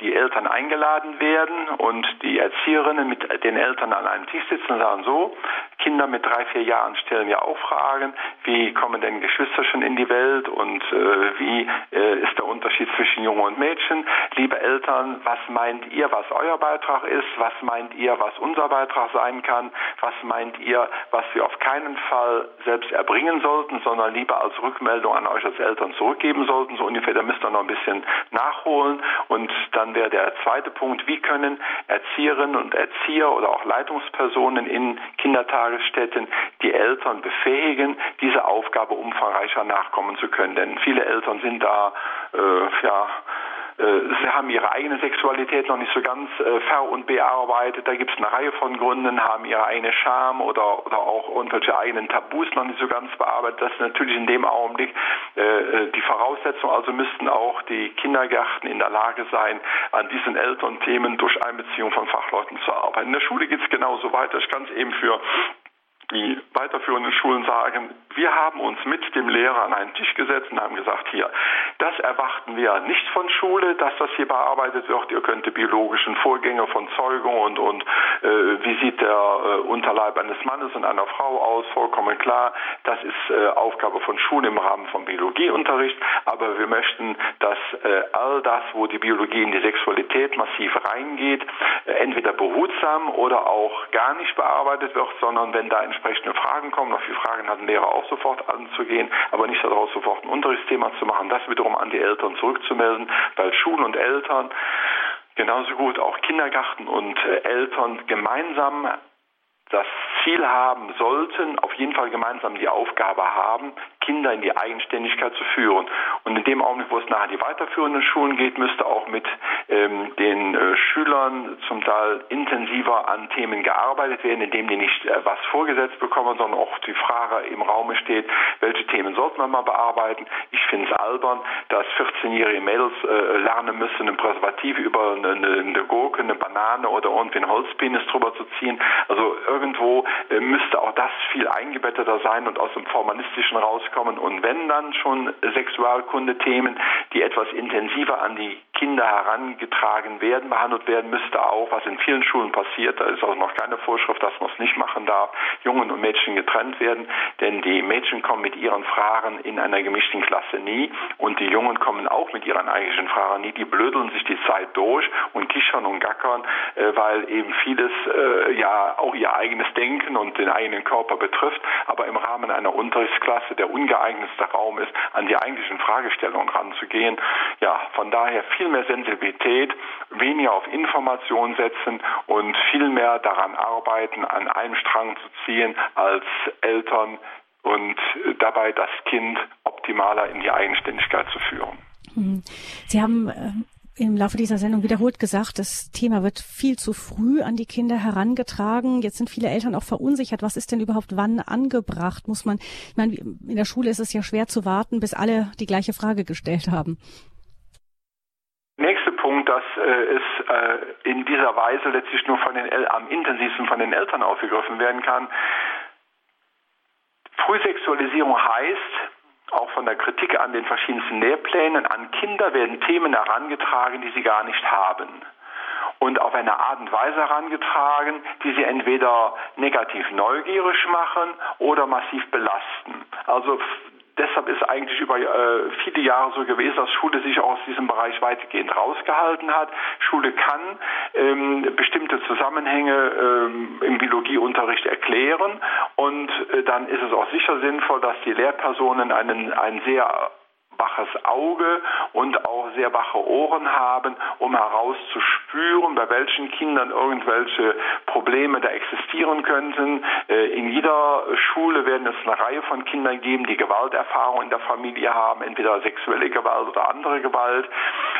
[SPEAKER 2] die Eltern eingeladen werden und die Erzieherinnen mit den Eltern an einem Tisch sitzen und sagen so, Kinder mit drei, vier Jahren stellen ja auch Fragen, wie kommen denn Geschwister schon in die Welt und äh, wie äh, ist der Unterschied zwischen Jungen und Mädchen? Liebe Eltern, was meint ihr, was euer Beitrag ist? Was meint ihr, was unser Beitrag sein kann? Was meint ihr, was wir auf keinen Fall selbst erbringen sollten, sondern lieber als Rückmeldung an euch als Eltern zurückgeben sollten? So ungefähr, da müsst ihr noch ein bisschen nachholen und dann dann wäre der zweite Punkt, wie können Erzieherinnen und Erzieher oder auch Leitungspersonen in Kindertagesstätten die Eltern befähigen, diese Aufgabe umfangreicher nachkommen zu können. Denn viele Eltern sind da äh, ja sie haben ihre eigene Sexualität noch nicht so ganz äh, ver- und bearbeitet. Da gibt es eine Reihe von Gründen, haben ihre eigene Scham oder, oder auch irgendwelche eigenen Tabus noch nicht so ganz bearbeitet. Das ist natürlich in dem Augenblick äh, äh, die Voraussetzung. Also müssten auch die Kindergärten in der Lage sein, an diesen Elternthemen durch Einbeziehung von Fachleuten zu arbeiten. In der Schule geht es genauso weiter. Ich kann es eben für die weiterführenden Schulen sagen, wir haben uns mit dem Lehrer an einen Tisch gesetzt und haben gesagt, hier, das erwarten wir nicht von Schule, dass das hier bearbeitet wird. Ihr könnt die biologischen Vorgänge von Zeugung und, und äh, wie sieht der äh, Unterleib eines Mannes und einer Frau aus, vollkommen klar. Das ist äh, Aufgabe von Schulen im Rahmen von Biologieunterricht. Aber wir möchten, dass äh, all das, wo die Biologie in die Sexualität massiv reingeht, äh, entweder behutsam oder auch gar nicht bearbeitet wird, sondern wenn da entsprechende Fragen kommen, auf die Fragen hatten Lehrer auch sofort anzugehen, aber nicht daraus sofort ein Unterrichtsthema zu machen, das wiederum an die Eltern zurückzumelden, weil Schulen und Eltern genauso gut auch Kindergarten und äh, Eltern gemeinsam das Ziel haben sollten, auf jeden Fall gemeinsam die Aufgabe haben, Kinder in die Eigenständigkeit zu führen. Und in dem Augenblick, wo es nachher die weiterführenden Schulen geht, müsste auch mit ähm, den äh, Schülern zum Teil intensiver an Themen gearbeitet werden, indem die nicht äh, was vorgesetzt bekommen, sondern auch die Frage im Raume steht, welche Themen sollten wir mal bearbeiten. Ich finde es albern, dass 14-jährige Mädels äh, lernen müssen, ein Präservativ über eine, eine, Gurke, eine Banane oder irgendwie einen Holzpenis drüber zu ziehen. Also irgendwo äh, müsste auch das viel eingebetteter sein und aus dem Formalistischen rauskommen. Und wenn dann schon Sexualkunde-Themen, die etwas intensiver an die Kinder herangetragen werden, behandelt werden, müsste auch, was in vielen Schulen passiert, da ist auch noch keine Vorschrift, dass man es nicht machen darf, Jungen und Mädchen getrennt werden, denn die Mädchen kommen mit ihren Fragen in einer gemischten Klasse nie. Und die Jungen kommen auch mit ihren eigenen Fragen nie, die blödeln sich die Zeit durch und kichern und gackern, äh, weil eben vieles äh, ja auch ihr eigenes Denken und den eigenen Körper betrifft, aber im Rahmen einer Unterrichtsklasse der ungeeignetste Raum ist, an die eigentlichen Fragestellungen ranzugehen. Ja, von daher viel viel mehr Sensibilität, weniger auf Information setzen und viel mehr daran arbeiten, an einem Strang zu ziehen als Eltern und dabei das Kind optimaler in die Eigenständigkeit zu führen.
[SPEAKER 1] Hm. Sie haben äh, im Laufe dieser Sendung wiederholt gesagt, das Thema wird viel zu früh an die Kinder herangetragen. Jetzt sind viele Eltern auch verunsichert. Was ist denn überhaupt wann angebracht? Muss man, ich meine, in der Schule ist es ja schwer zu warten, bis alle die gleiche Frage gestellt haben.
[SPEAKER 2] Nächster Punkt, dass äh, es äh, in dieser Weise letztlich nur von den El am intensivsten von den Eltern aufgegriffen werden kann. Frühsexualisierung heißt, auch von der Kritik an den verschiedensten Lehrplänen, an Kinder werden Themen herangetragen, die sie gar nicht haben. Und auf eine Art und Weise herangetragen, die sie entweder negativ neugierig machen oder massiv belasten. Also deshalb ist eigentlich über äh, viele Jahre so gewesen, dass Schule sich aus diesem Bereich weitgehend rausgehalten hat. Schule kann ähm, bestimmte Zusammenhänge ähm, im Biologieunterricht erklären und äh, dann ist es auch sicher sinnvoll, dass die Lehrpersonen einen, einen sehr waches Auge und auch sehr wache Ohren haben, um herauszuspüren, bei welchen Kindern irgendwelche Probleme da existieren könnten. Äh, in jeder Schule werden es eine Reihe von Kindern geben, die Gewalterfahrung in der Familie haben, entweder sexuelle Gewalt oder andere Gewalt.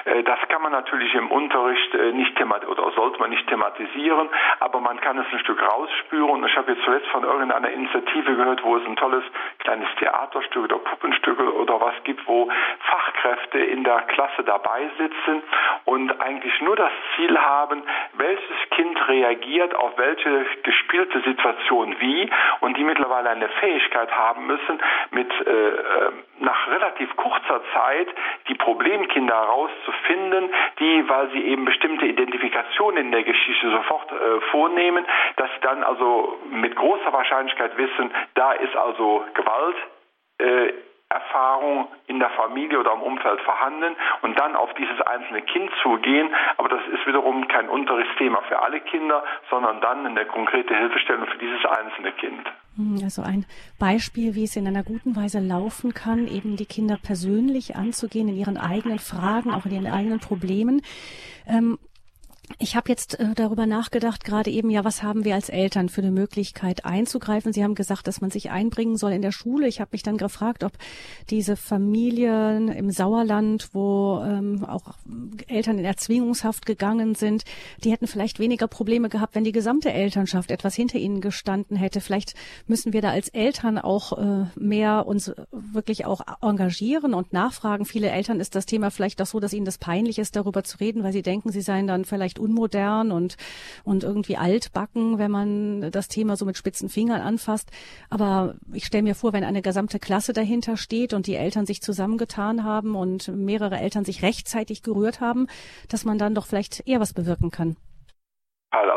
[SPEAKER 2] Äh, das kann man natürlich im Unterricht äh, nicht oder sollte man nicht thematisieren, aber man kann es ein Stück rausspüren. Ich habe jetzt zuletzt von irgendeiner Initiative gehört, wo es ein tolles kleines Theaterstück oder Puppenstück oder was gibt, wo Fachkräfte in der Klasse dabei sitzen und eigentlich nur das Ziel haben, welches Kind reagiert auf welche gespielte Situation wie und die mittlerweile eine Fähigkeit haben müssen, mit äh, äh nach relativ kurzer Zeit die Problemkinder herauszufinden, die, weil sie eben bestimmte Identifikationen in der Geschichte sofort äh, vornehmen, dass sie dann also mit großer Wahrscheinlichkeit wissen, da ist also Gewalt äh, Erfahrung in der Familie oder im Umfeld vorhanden und dann auf dieses einzelne Kind zugehen. Aber das ist wiederum kein Unterrichtsthema für alle Kinder, sondern dann eine konkrete Hilfestellung für dieses einzelne Kind.
[SPEAKER 1] Hm, also ein Beispiel, wie es in einer guten Weise laufen kann, eben die Kinder persönlich anzugehen in ihren eigenen Fragen, auch in ihren eigenen Problemen. Ähm, ich habe jetzt äh, darüber nachgedacht, gerade eben, ja, was haben wir als Eltern für eine Möglichkeit einzugreifen? Sie haben gesagt, dass man sich einbringen soll in der Schule. Ich habe mich dann gefragt, ob diese Familien im Sauerland, wo ähm, auch Eltern in Erzwingungshaft gegangen sind, die hätten vielleicht weniger Probleme gehabt, wenn die gesamte Elternschaft etwas hinter ihnen gestanden hätte. Vielleicht müssen wir da als Eltern auch äh, mehr uns wirklich auch engagieren und nachfragen. Viele Eltern ist das Thema vielleicht auch so, dass ihnen das peinlich ist, darüber zu reden, weil sie denken, sie seien dann vielleicht vielleicht unmodern und, und irgendwie altbacken, wenn man das Thema so mit spitzen Fingern anfasst. Aber ich stelle mir vor, wenn eine gesamte Klasse dahinter steht und die Eltern sich zusammengetan haben und mehrere Eltern sich rechtzeitig gerührt haben, dass man dann doch vielleicht eher was bewirken kann.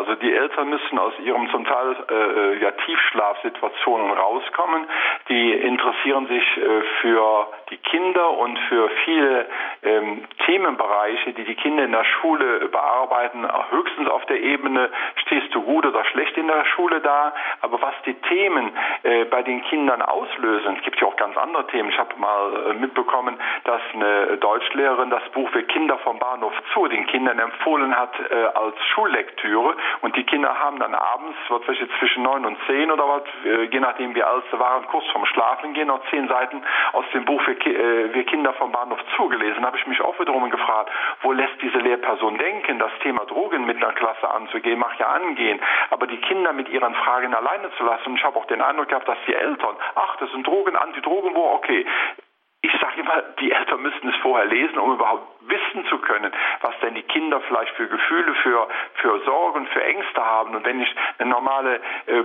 [SPEAKER 2] Also die Eltern müssen aus ihrem zum Teil äh, ja, Tiefschlafsituationen rauskommen. Die interessieren sich äh, für die Kinder und für viele ähm, Themenbereiche, die die Kinder in der Schule bearbeiten, höchstens auf der Ebene, stehst du gut oder schlecht in der Schule da. Aber was die Themen äh, bei den Kindern auslösen, es gibt ja auch ganz andere Themen. Ich habe mal äh, mitbekommen, dass eine Deutschlehrerin das Buch für Kinder vom Bahnhof zu den Kindern empfohlen hat äh, als Schullektüre und die Kinder haben dann abends, was ich, zwischen neun und zehn oder was, äh, je nachdem wie alt sie waren, kurz vorm Schlafen gehen, noch zehn Seiten aus dem Buch äh, Wir Kinder vom Bahnhof zugelesen. habe ich mich auch wiederum gefragt, wo lässt diese Lehrperson denken, das Thema Drogen mit einer Klasse anzugehen, mag ja angehen, aber die Kinder mit ihren Fragen alleine zu lassen. Ich habe auch den Eindruck gehabt, dass die Eltern, ach, das sind Drogen, Antidrogen, wo, okay, ich sage immer, die Eltern müssten es vorher lesen, um überhaupt wissen zu können, was denn die Kinder vielleicht für Gefühle, für, für Sorgen, für Ängste haben. Und wenn ich eine normale äh, äh,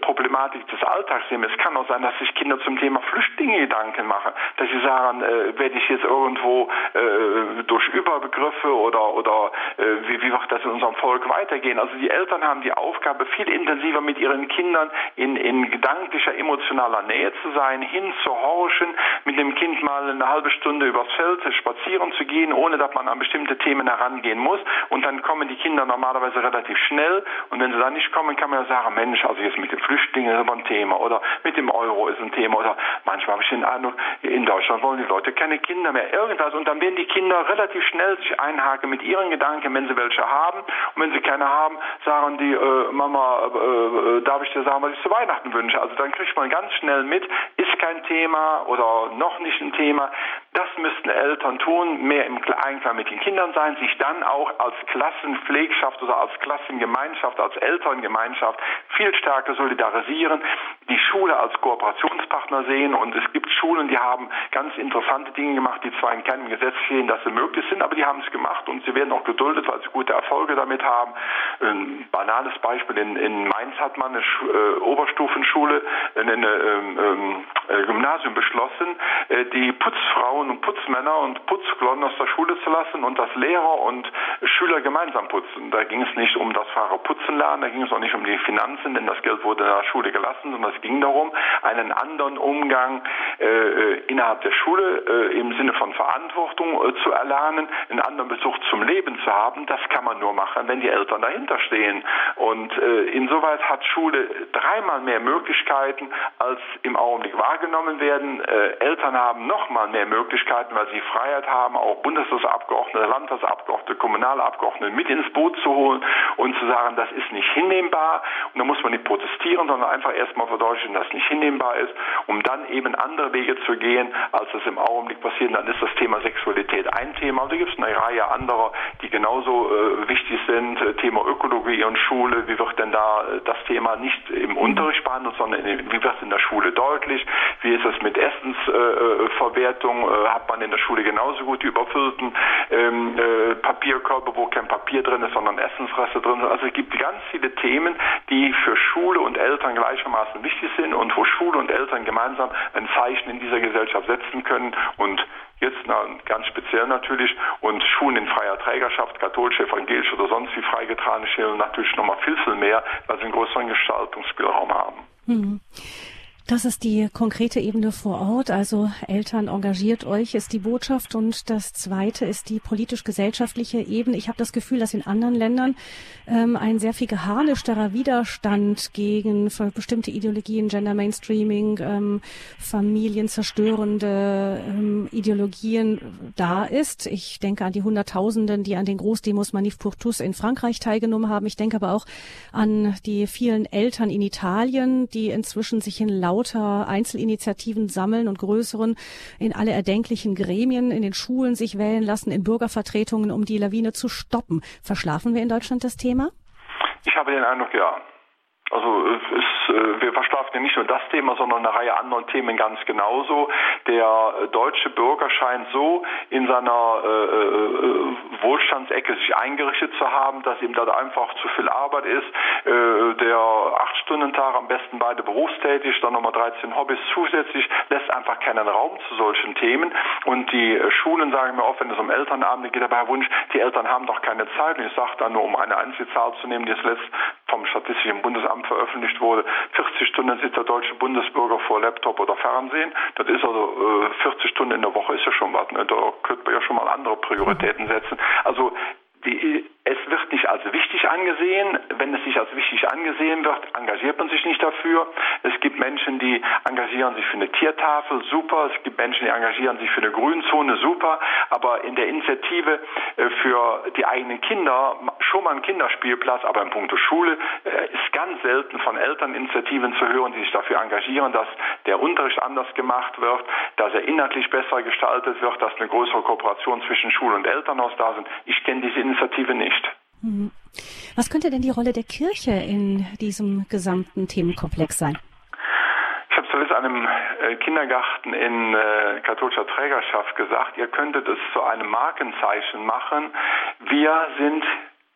[SPEAKER 2] Problematik des Alltags nehme, es kann auch sein, dass sich Kinder zum Thema Flüchtlinge Gedanken machen, dass sie sagen, äh, werde ich jetzt irgendwo äh, durch Überbegriffe oder, oder äh, wie, wie wird das in unserem Volk weitergehen? Also die Eltern haben die Aufgabe, viel intensiver mit ihren Kindern in, in gedanklicher, emotionaler Nähe zu sein, hinzuhorchen, mit dem Kind mal eine halbe Stunde übers Feld spazieren zu gehen, ohne dass man an bestimmte Themen herangehen muss. Und dann kommen die Kinder normalerweise relativ schnell. Und wenn sie dann nicht kommen, kann man ja sagen, Mensch, also jetzt mit den Flüchtlingen ist aber ein Thema oder mit dem Euro ist ein Thema oder manchmal habe ich den Eindruck, in Deutschland wollen die Leute keine Kinder mehr, irgendwas. Und dann werden die Kinder relativ schnell sich einhaken mit ihren Gedanken, wenn sie welche haben. Und wenn sie keine haben, sagen die, äh, Mama, äh, äh darf ich dir sagen, was ich zu Weihnachten wünsche? Also dann kriegt man ganz schnell mit, ist kein Thema oder noch nicht ein Thema. Das müssten Eltern tun, mehr im Einklang mit den Kindern sein, sich dann auch als Klassenpflegschaft oder als Klassengemeinschaft, als Elterngemeinschaft viel stärker solidarisieren, die Schule als Kooperationspartner sehen und es gibt Schulen, die haben ganz interessante Dinge gemacht, die zwar in keinem Gesetz stehen, dass sie möglich sind, aber die haben es gemacht und sie werden auch geduldet, weil sie gute Erfolge damit haben. Ein banales Beispiel, in, in Mainz hat man eine Schu äh, Oberstufenschule, ein ähm, ähm, äh, Gymnasium beschlossen, äh, die Putzfrauen und Putzmänner und Putzklonnen aus der Schule zu lassen und dass Lehrer und Schüler gemeinsam putzen. Da ging es nicht um das Fahrer putzen lernen, da ging es auch nicht um die Finanzen, denn das Geld wurde in der Schule gelassen, sondern es ging darum, einen anderen Umgang äh innerhalb der Schule äh, im Sinne von Verantwortung äh, zu erlernen, einen anderen Besuch zum Leben zu haben. Das kann man nur machen, wenn die Eltern dahinter stehen. Und äh, insoweit hat Schule dreimal mehr Möglichkeiten, als im Augenblick wahrgenommen werden. Äh, Eltern haben nochmal mehr Möglichkeiten, weil sie Freiheit haben, auch Bundestagsabgeordnete, Landtagsabgeordnete, Kommunalabgeordnete mit ins Boot zu holen und zu sagen, das ist nicht hinnehmbar. Und da muss man nicht protestieren, sondern einfach erstmal verdeutlichen, dass es nicht hinnehmbar ist, um dann eben andere Wege zu gehen, als es im Augenblick passiert. Dann ist das Thema Sexualität ein Thema. Und da gibt es eine Reihe anderer, die genauso äh, wichtig sind. Äh, Thema Ökologie und Schule. Wie wird denn da äh, das Thema nicht im Unterricht behandelt, sondern in, wie wird es in der Schule deutlich? Wie ist es mit Essensverwertung? Äh, hat man in der Schule genauso gut die überfüllten ähm, äh, Papierkörbe, wo kein Papier drin ist, sondern Essensreste drin sind? Also es gibt ganz viele Themen, die für Schule und Eltern gleichermaßen wichtig sind und wo Schule und Eltern gemeinsam ein Zeichen in dieser Gesellschaft setzen können und jetzt na, ganz speziell natürlich und Schulen in freier Trägerschaft, katholisch, evangelisch oder sonst wie freigetragene Schulen natürlich nochmal viel, viel mehr, weil sie einen größeren Gestaltungsspielraum haben. Mhm.
[SPEAKER 1] Das ist die konkrete Ebene vor Ort. Also Eltern engagiert euch ist die Botschaft. Und das Zweite ist die politisch-gesellschaftliche Ebene. Ich habe das Gefühl, dass in anderen Ländern ähm, ein sehr viel geharnischterer Widerstand gegen bestimmte Ideologien, Gender Mainstreaming, ähm, familienzerstörende ähm, Ideologien da ist. Ich denke an die Hunderttausenden, die an den Großdemos Manif pour in Frankreich teilgenommen haben. Ich denke aber auch an die vielen Eltern in Italien, die inzwischen sich in lauter Einzelinitiativen sammeln und größeren in alle erdenklichen Gremien, in den Schulen sich wählen lassen, in Bürgervertretungen, um die Lawine zu stoppen. Verschlafen wir in Deutschland das Thema?
[SPEAKER 2] Ich habe den Eindruck, ja. Also es ist, äh, wir verschlafen ja nicht nur das Thema, sondern eine Reihe anderen Themen ganz genauso. Der äh, deutsche Bürger scheint so in seiner äh, äh, Wohlstandsecke sich eingerichtet zu haben, dass ihm da einfach zu viel Arbeit ist. Äh, der acht Stunden Tag am besten beide berufstätig, dann nochmal 13 Hobbys zusätzlich, lässt einfach keinen Raum zu solchen Themen. Und die Schulen sagen mir oft, wenn es um Elternabende geht, aber Herr Wunsch, die Eltern haben doch keine Zeit. Und ich sage dann nur, um eine Einzelzahl zu nehmen, die es letzt vom Statistischen Bundesamt veröffentlicht wurde, 40 Stunden sitzt der deutsche Bundesbürger vor Laptop oder Fernsehen. Das ist also äh, 40 Stunden in der Woche ist ja schon was. Ne? Da könnte man ja schon mal andere Prioritäten setzen. Also die, es wird nicht als wichtig angesehen. Wenn es nicht als wichtig angesehen wird, engagiert man sich nicht dafür. Es gibt Menschen, die engagieren sich für eine Tiertafel, super. Es gibt Menschen, die engagieren sich für eine Grünzone, super. Aber in der Initiative äh, für die eigenen Kinder schon mal ein Kinderspielplatz, aber in puncto Schule äh, ist ganz selten von Elterninitiativen zu hören, die sich dafür engagieren, dass der Unterricht anders gemacht wird, dass er inhaltlich besser gestaltet wird, dass eine größere Kooperation zwischen Schule und Elternhaus da sind. Ich kenne diese Initiative nicht.
[SPEAKER 1] Was könnte denn die Rolle der Kirche in diesem gesamten Themenkomplex sein?
[SPEAKER 2] Ich habe zuletzt einem äh, Kindergarten in äh, katholischer Trägerschaft gesagt, ihr könntet es zu einem Markenzeichen machen. Wir sind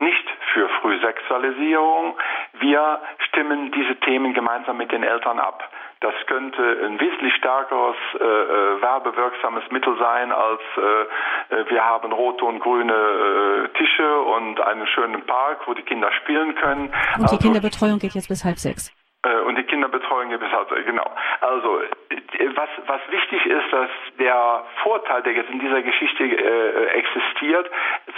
[SPEAKER 2] nicht für Frühsexualisierung. Wir stimmen diese Themen gemeinsam mit den Eltern ab. Das könnte ein wesentlich stärkeres äh, äh, werbewirksames Mittel sein, als äh, äh, wir haben rote und grüne äh, Tische und einen schönen Park, wo die Kinder spielen können.
[SPEAKER 1] Und die also, Kinderbetreuung geht jetzt bis halb sechs.
[SPEAKER 2] Äh, und die Kinderbetreuung gibt es halt, genau. Also was, was wichtig ist, dass der Vorteil, der jetzt in dieser Geschichte äh, existiert,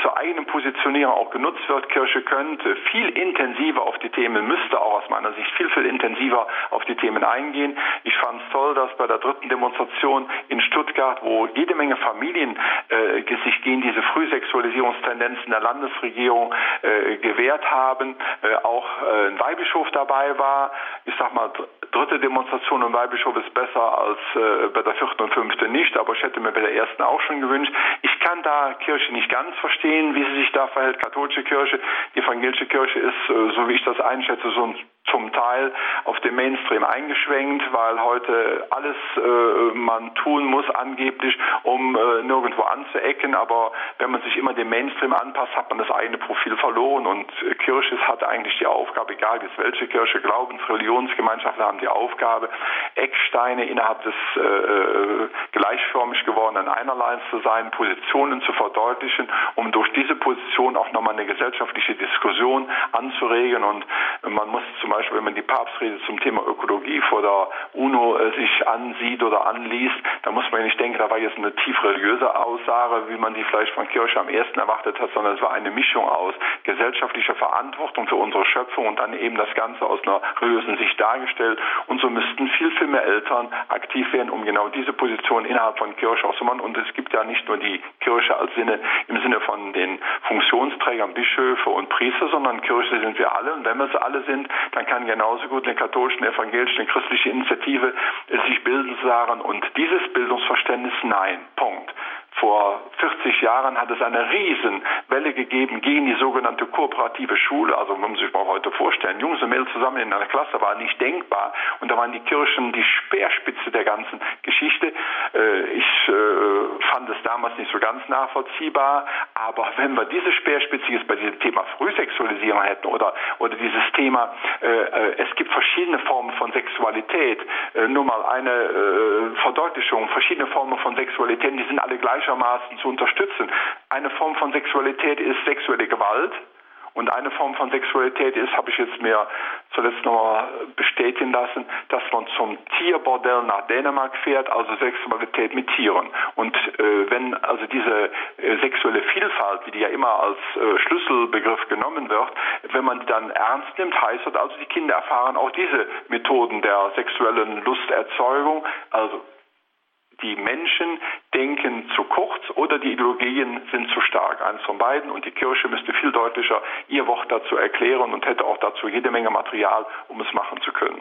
[SPEAKER 2] zur eigenen Positionierung auch genutzt wird. Kirche könnte viel intensiver auf die Themen, müsste auch aus meiner Sicht viel, viel intensiver auf die Themen eingehen. Ich fand es toll, dass bei der dritten Demonstration in Stuttgart, wo jede Menge Familien äh, sich gegen diese Frühsexualisierungstendenzen der Landesregierung äh, gewehrt haben, äh, auch äh, ein Weihbischof dabei war, ich sag mal dritte Demonstration im Weihbischof ist besser als äh, bei der vierten und fünften nicht, aber ich hätte mir bei der ersten auch schon gewünscht. Ich kann da Kirche nicht ganz verstehen, wie sie sich da verhält, katholische Kirche. Evangelische Kirche ist, äh, so wie ich das einschätze, so ein zum Teil auf den Mainstream eingeschwenkt, weil heute alles äh, man tun muss angeblich, um äh, nirgendwo anzuecken. Aber wenn man sich immer dem Mainstream anpasst, hat man das eigene Profil verloren. Und Kirche hat eigentlich die Aufgabe, egal jetzt welche Kirche, Glaubens-, Religionsgemeinschaften haben die Aufgabe, Ecksteine innerhalb des äh, äh, gleichförmig gewordenen Einerleins zu sein, Positionen zu verdeutlichen, um durch diese Position auch nochmal eine gesellschaftliche Diskussion anzuregen. Und man muss zum Beispiel wenn man die Papstrede zum Thema Ökologie vor der UNO äh, sich ansieht oder anliest, da muss man ja nicht denken, da war jetzt eine tief religiöse Aussage, wie man die vielleicht von Kirche am ersten erwartet hat, sondern es war eine Mischung aus gesellschaftlicher Verantwortung für unsere Schöpfung und dann eben das Ganze aus einer religiösen Sicht dargestellt. Und so müssten viel, viel mehr Eltern aktiv werden, um genau diese Position innerhalb von Kirche auszumachen. Und es gibt ja nicht nur die Kirche als Sinne, im Sinne von den Funktionsträgern, Bischöfe und Priester, sondern Kirche sind wir alle. Und wenn wir es alle sind, dann kann genauso gut eine katholische, eine evangelische, eine christliche Initiative sich bilden sagen und dieses Bildungsverständnis nein. Punkt. Vor 40 Jahren hat es eine Riesenwelle gegeben gegen die sogenannte kooperative Schule. Also man muss sich mal heute vorstellen, Jungs und Mädels zusammen in einer Klasse war nicht denkbar. Und da waren die Kirchen die Speerspitze der ganzen Geschichte. Äh, ich äh, fand es damals nicht so ganz nachvollziehbar. Aber wenn wir diese Speerspitze jetzt bei diesem Thema Frühsexualisierung hätten oder, oder dieses Thema, äh, es gibt verschiedene Formen von Sexualität. Nur mal eine Verdeutlichung, verschiedene Formen von Sexualität, die sind alle gleich gleichermaßen zu unterstützen. Eine Form von Sexualität ist sexuelle Gewalt. Und eine Form von Sexualität ist, habe ich jetzt mir zuletzt noch bestätigen lassen, dass man zum Tierbordell nach Dänemark fährt, also Sexualität mit Tieren. Und äh, wenn also diese äh, sexuelle Vielfalt, wie die ja immer als äh, Schlüsselbegriff genommen wird, wenn man die dann ernst nimmt, heißt das also, die Kinder erfahren auch diese Methoden der sexuellen Lusterzeugung, also die Menschen denken zu kurz oder die Ideologien sind zu stark. Eines von beiden und die Kirche müsste viel deutlicher ihr Wort dazu erklären und hätte auch dazu jede Menge Material, um es machen zu können.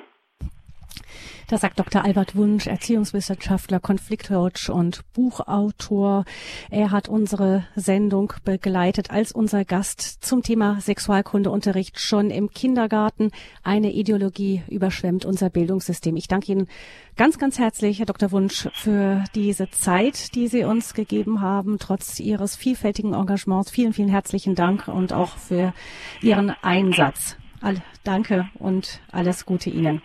[SPEAKER 1] Das sagt Dr. Albert Wunsch, Erziehungswissenschaftler, Konfliktcoach und Buchautor. Er hat unsere Sendung begleitet als unser Gast zum Thema Sexualkundeunterricht schon im Kindergarten. Eine Ideologie überschwemmt unser Bildungssystem. Ich danke Ihnen ganz, ganz herzlich, Herr Dr. Wunsch, für diese Zeit, die Sie uns gegeben haben, trotz Ihres vielfältigen Engagements. Vielen, vielen herzlichen Dank und auch für Ihren Einsatz. Danke und alles Gute Ihnen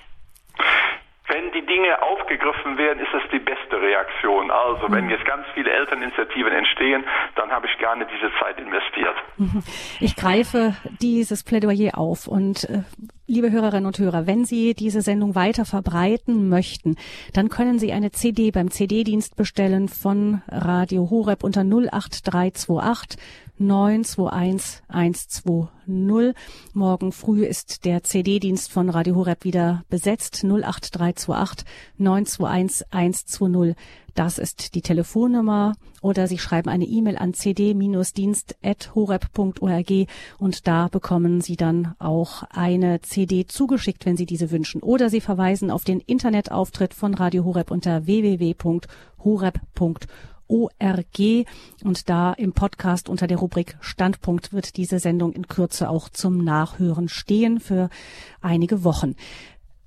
[SPEAKER 2] wenn die Dinge aufgegriffen werden, ist das die beste Reaktion. Also wenn mhm. jetzt ganz viele Elterninitiativen entstehen, dann habe ich gerne diese Zeit investiert.
[SPEAKER 1] Mhm. Ich greife dieses Plädoyer auf und äh, Liebe Hörerinnen und Hörer, wenn Sie diese Sendung weiter verbreiten möchten, dann können Sie eine CD beim CD-Dienst bestellen von Radio Horeb unter 08328 921 120. Morgen früh ist der CD-Dienst von Radio Horeb wieder besetzt. 08328 921 120. Das ist die Telefonnummer oder Sie schreiben eine E-Mail an cd-dienst.horeb.org und da bekommen Sie dann auch eine CD zugeschickt, wenn Sie diese wünschen. Oder Sie verweisen auf den Internetauftritt von Radio Horeb unter www.horeb.org ORG. Und da im Podcast unter der Rubrik Standpunkt wird diese Sendung in Kürze auch zum Nachhören stehen für einige Wochen.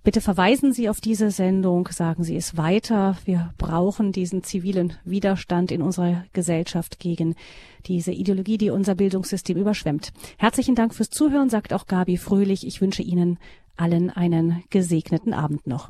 [SPEAKER 1] Bitte verweisen Sie auf diese Sendung, sagen Sie es weiter. Wir brauchen diesen zivilen Widerstand in unserer Gesellschaft gegen diese Ideologie, die unser Bildungssystem überschwemmt. Herzlichen Dank fürs Zuhören, sagt auch Gabi Fröhlich. Ich wünsche Ihnen allen einen gesegneten Abend noch.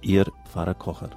[SPEAKER 3] Ihr Pfarrer Kocher.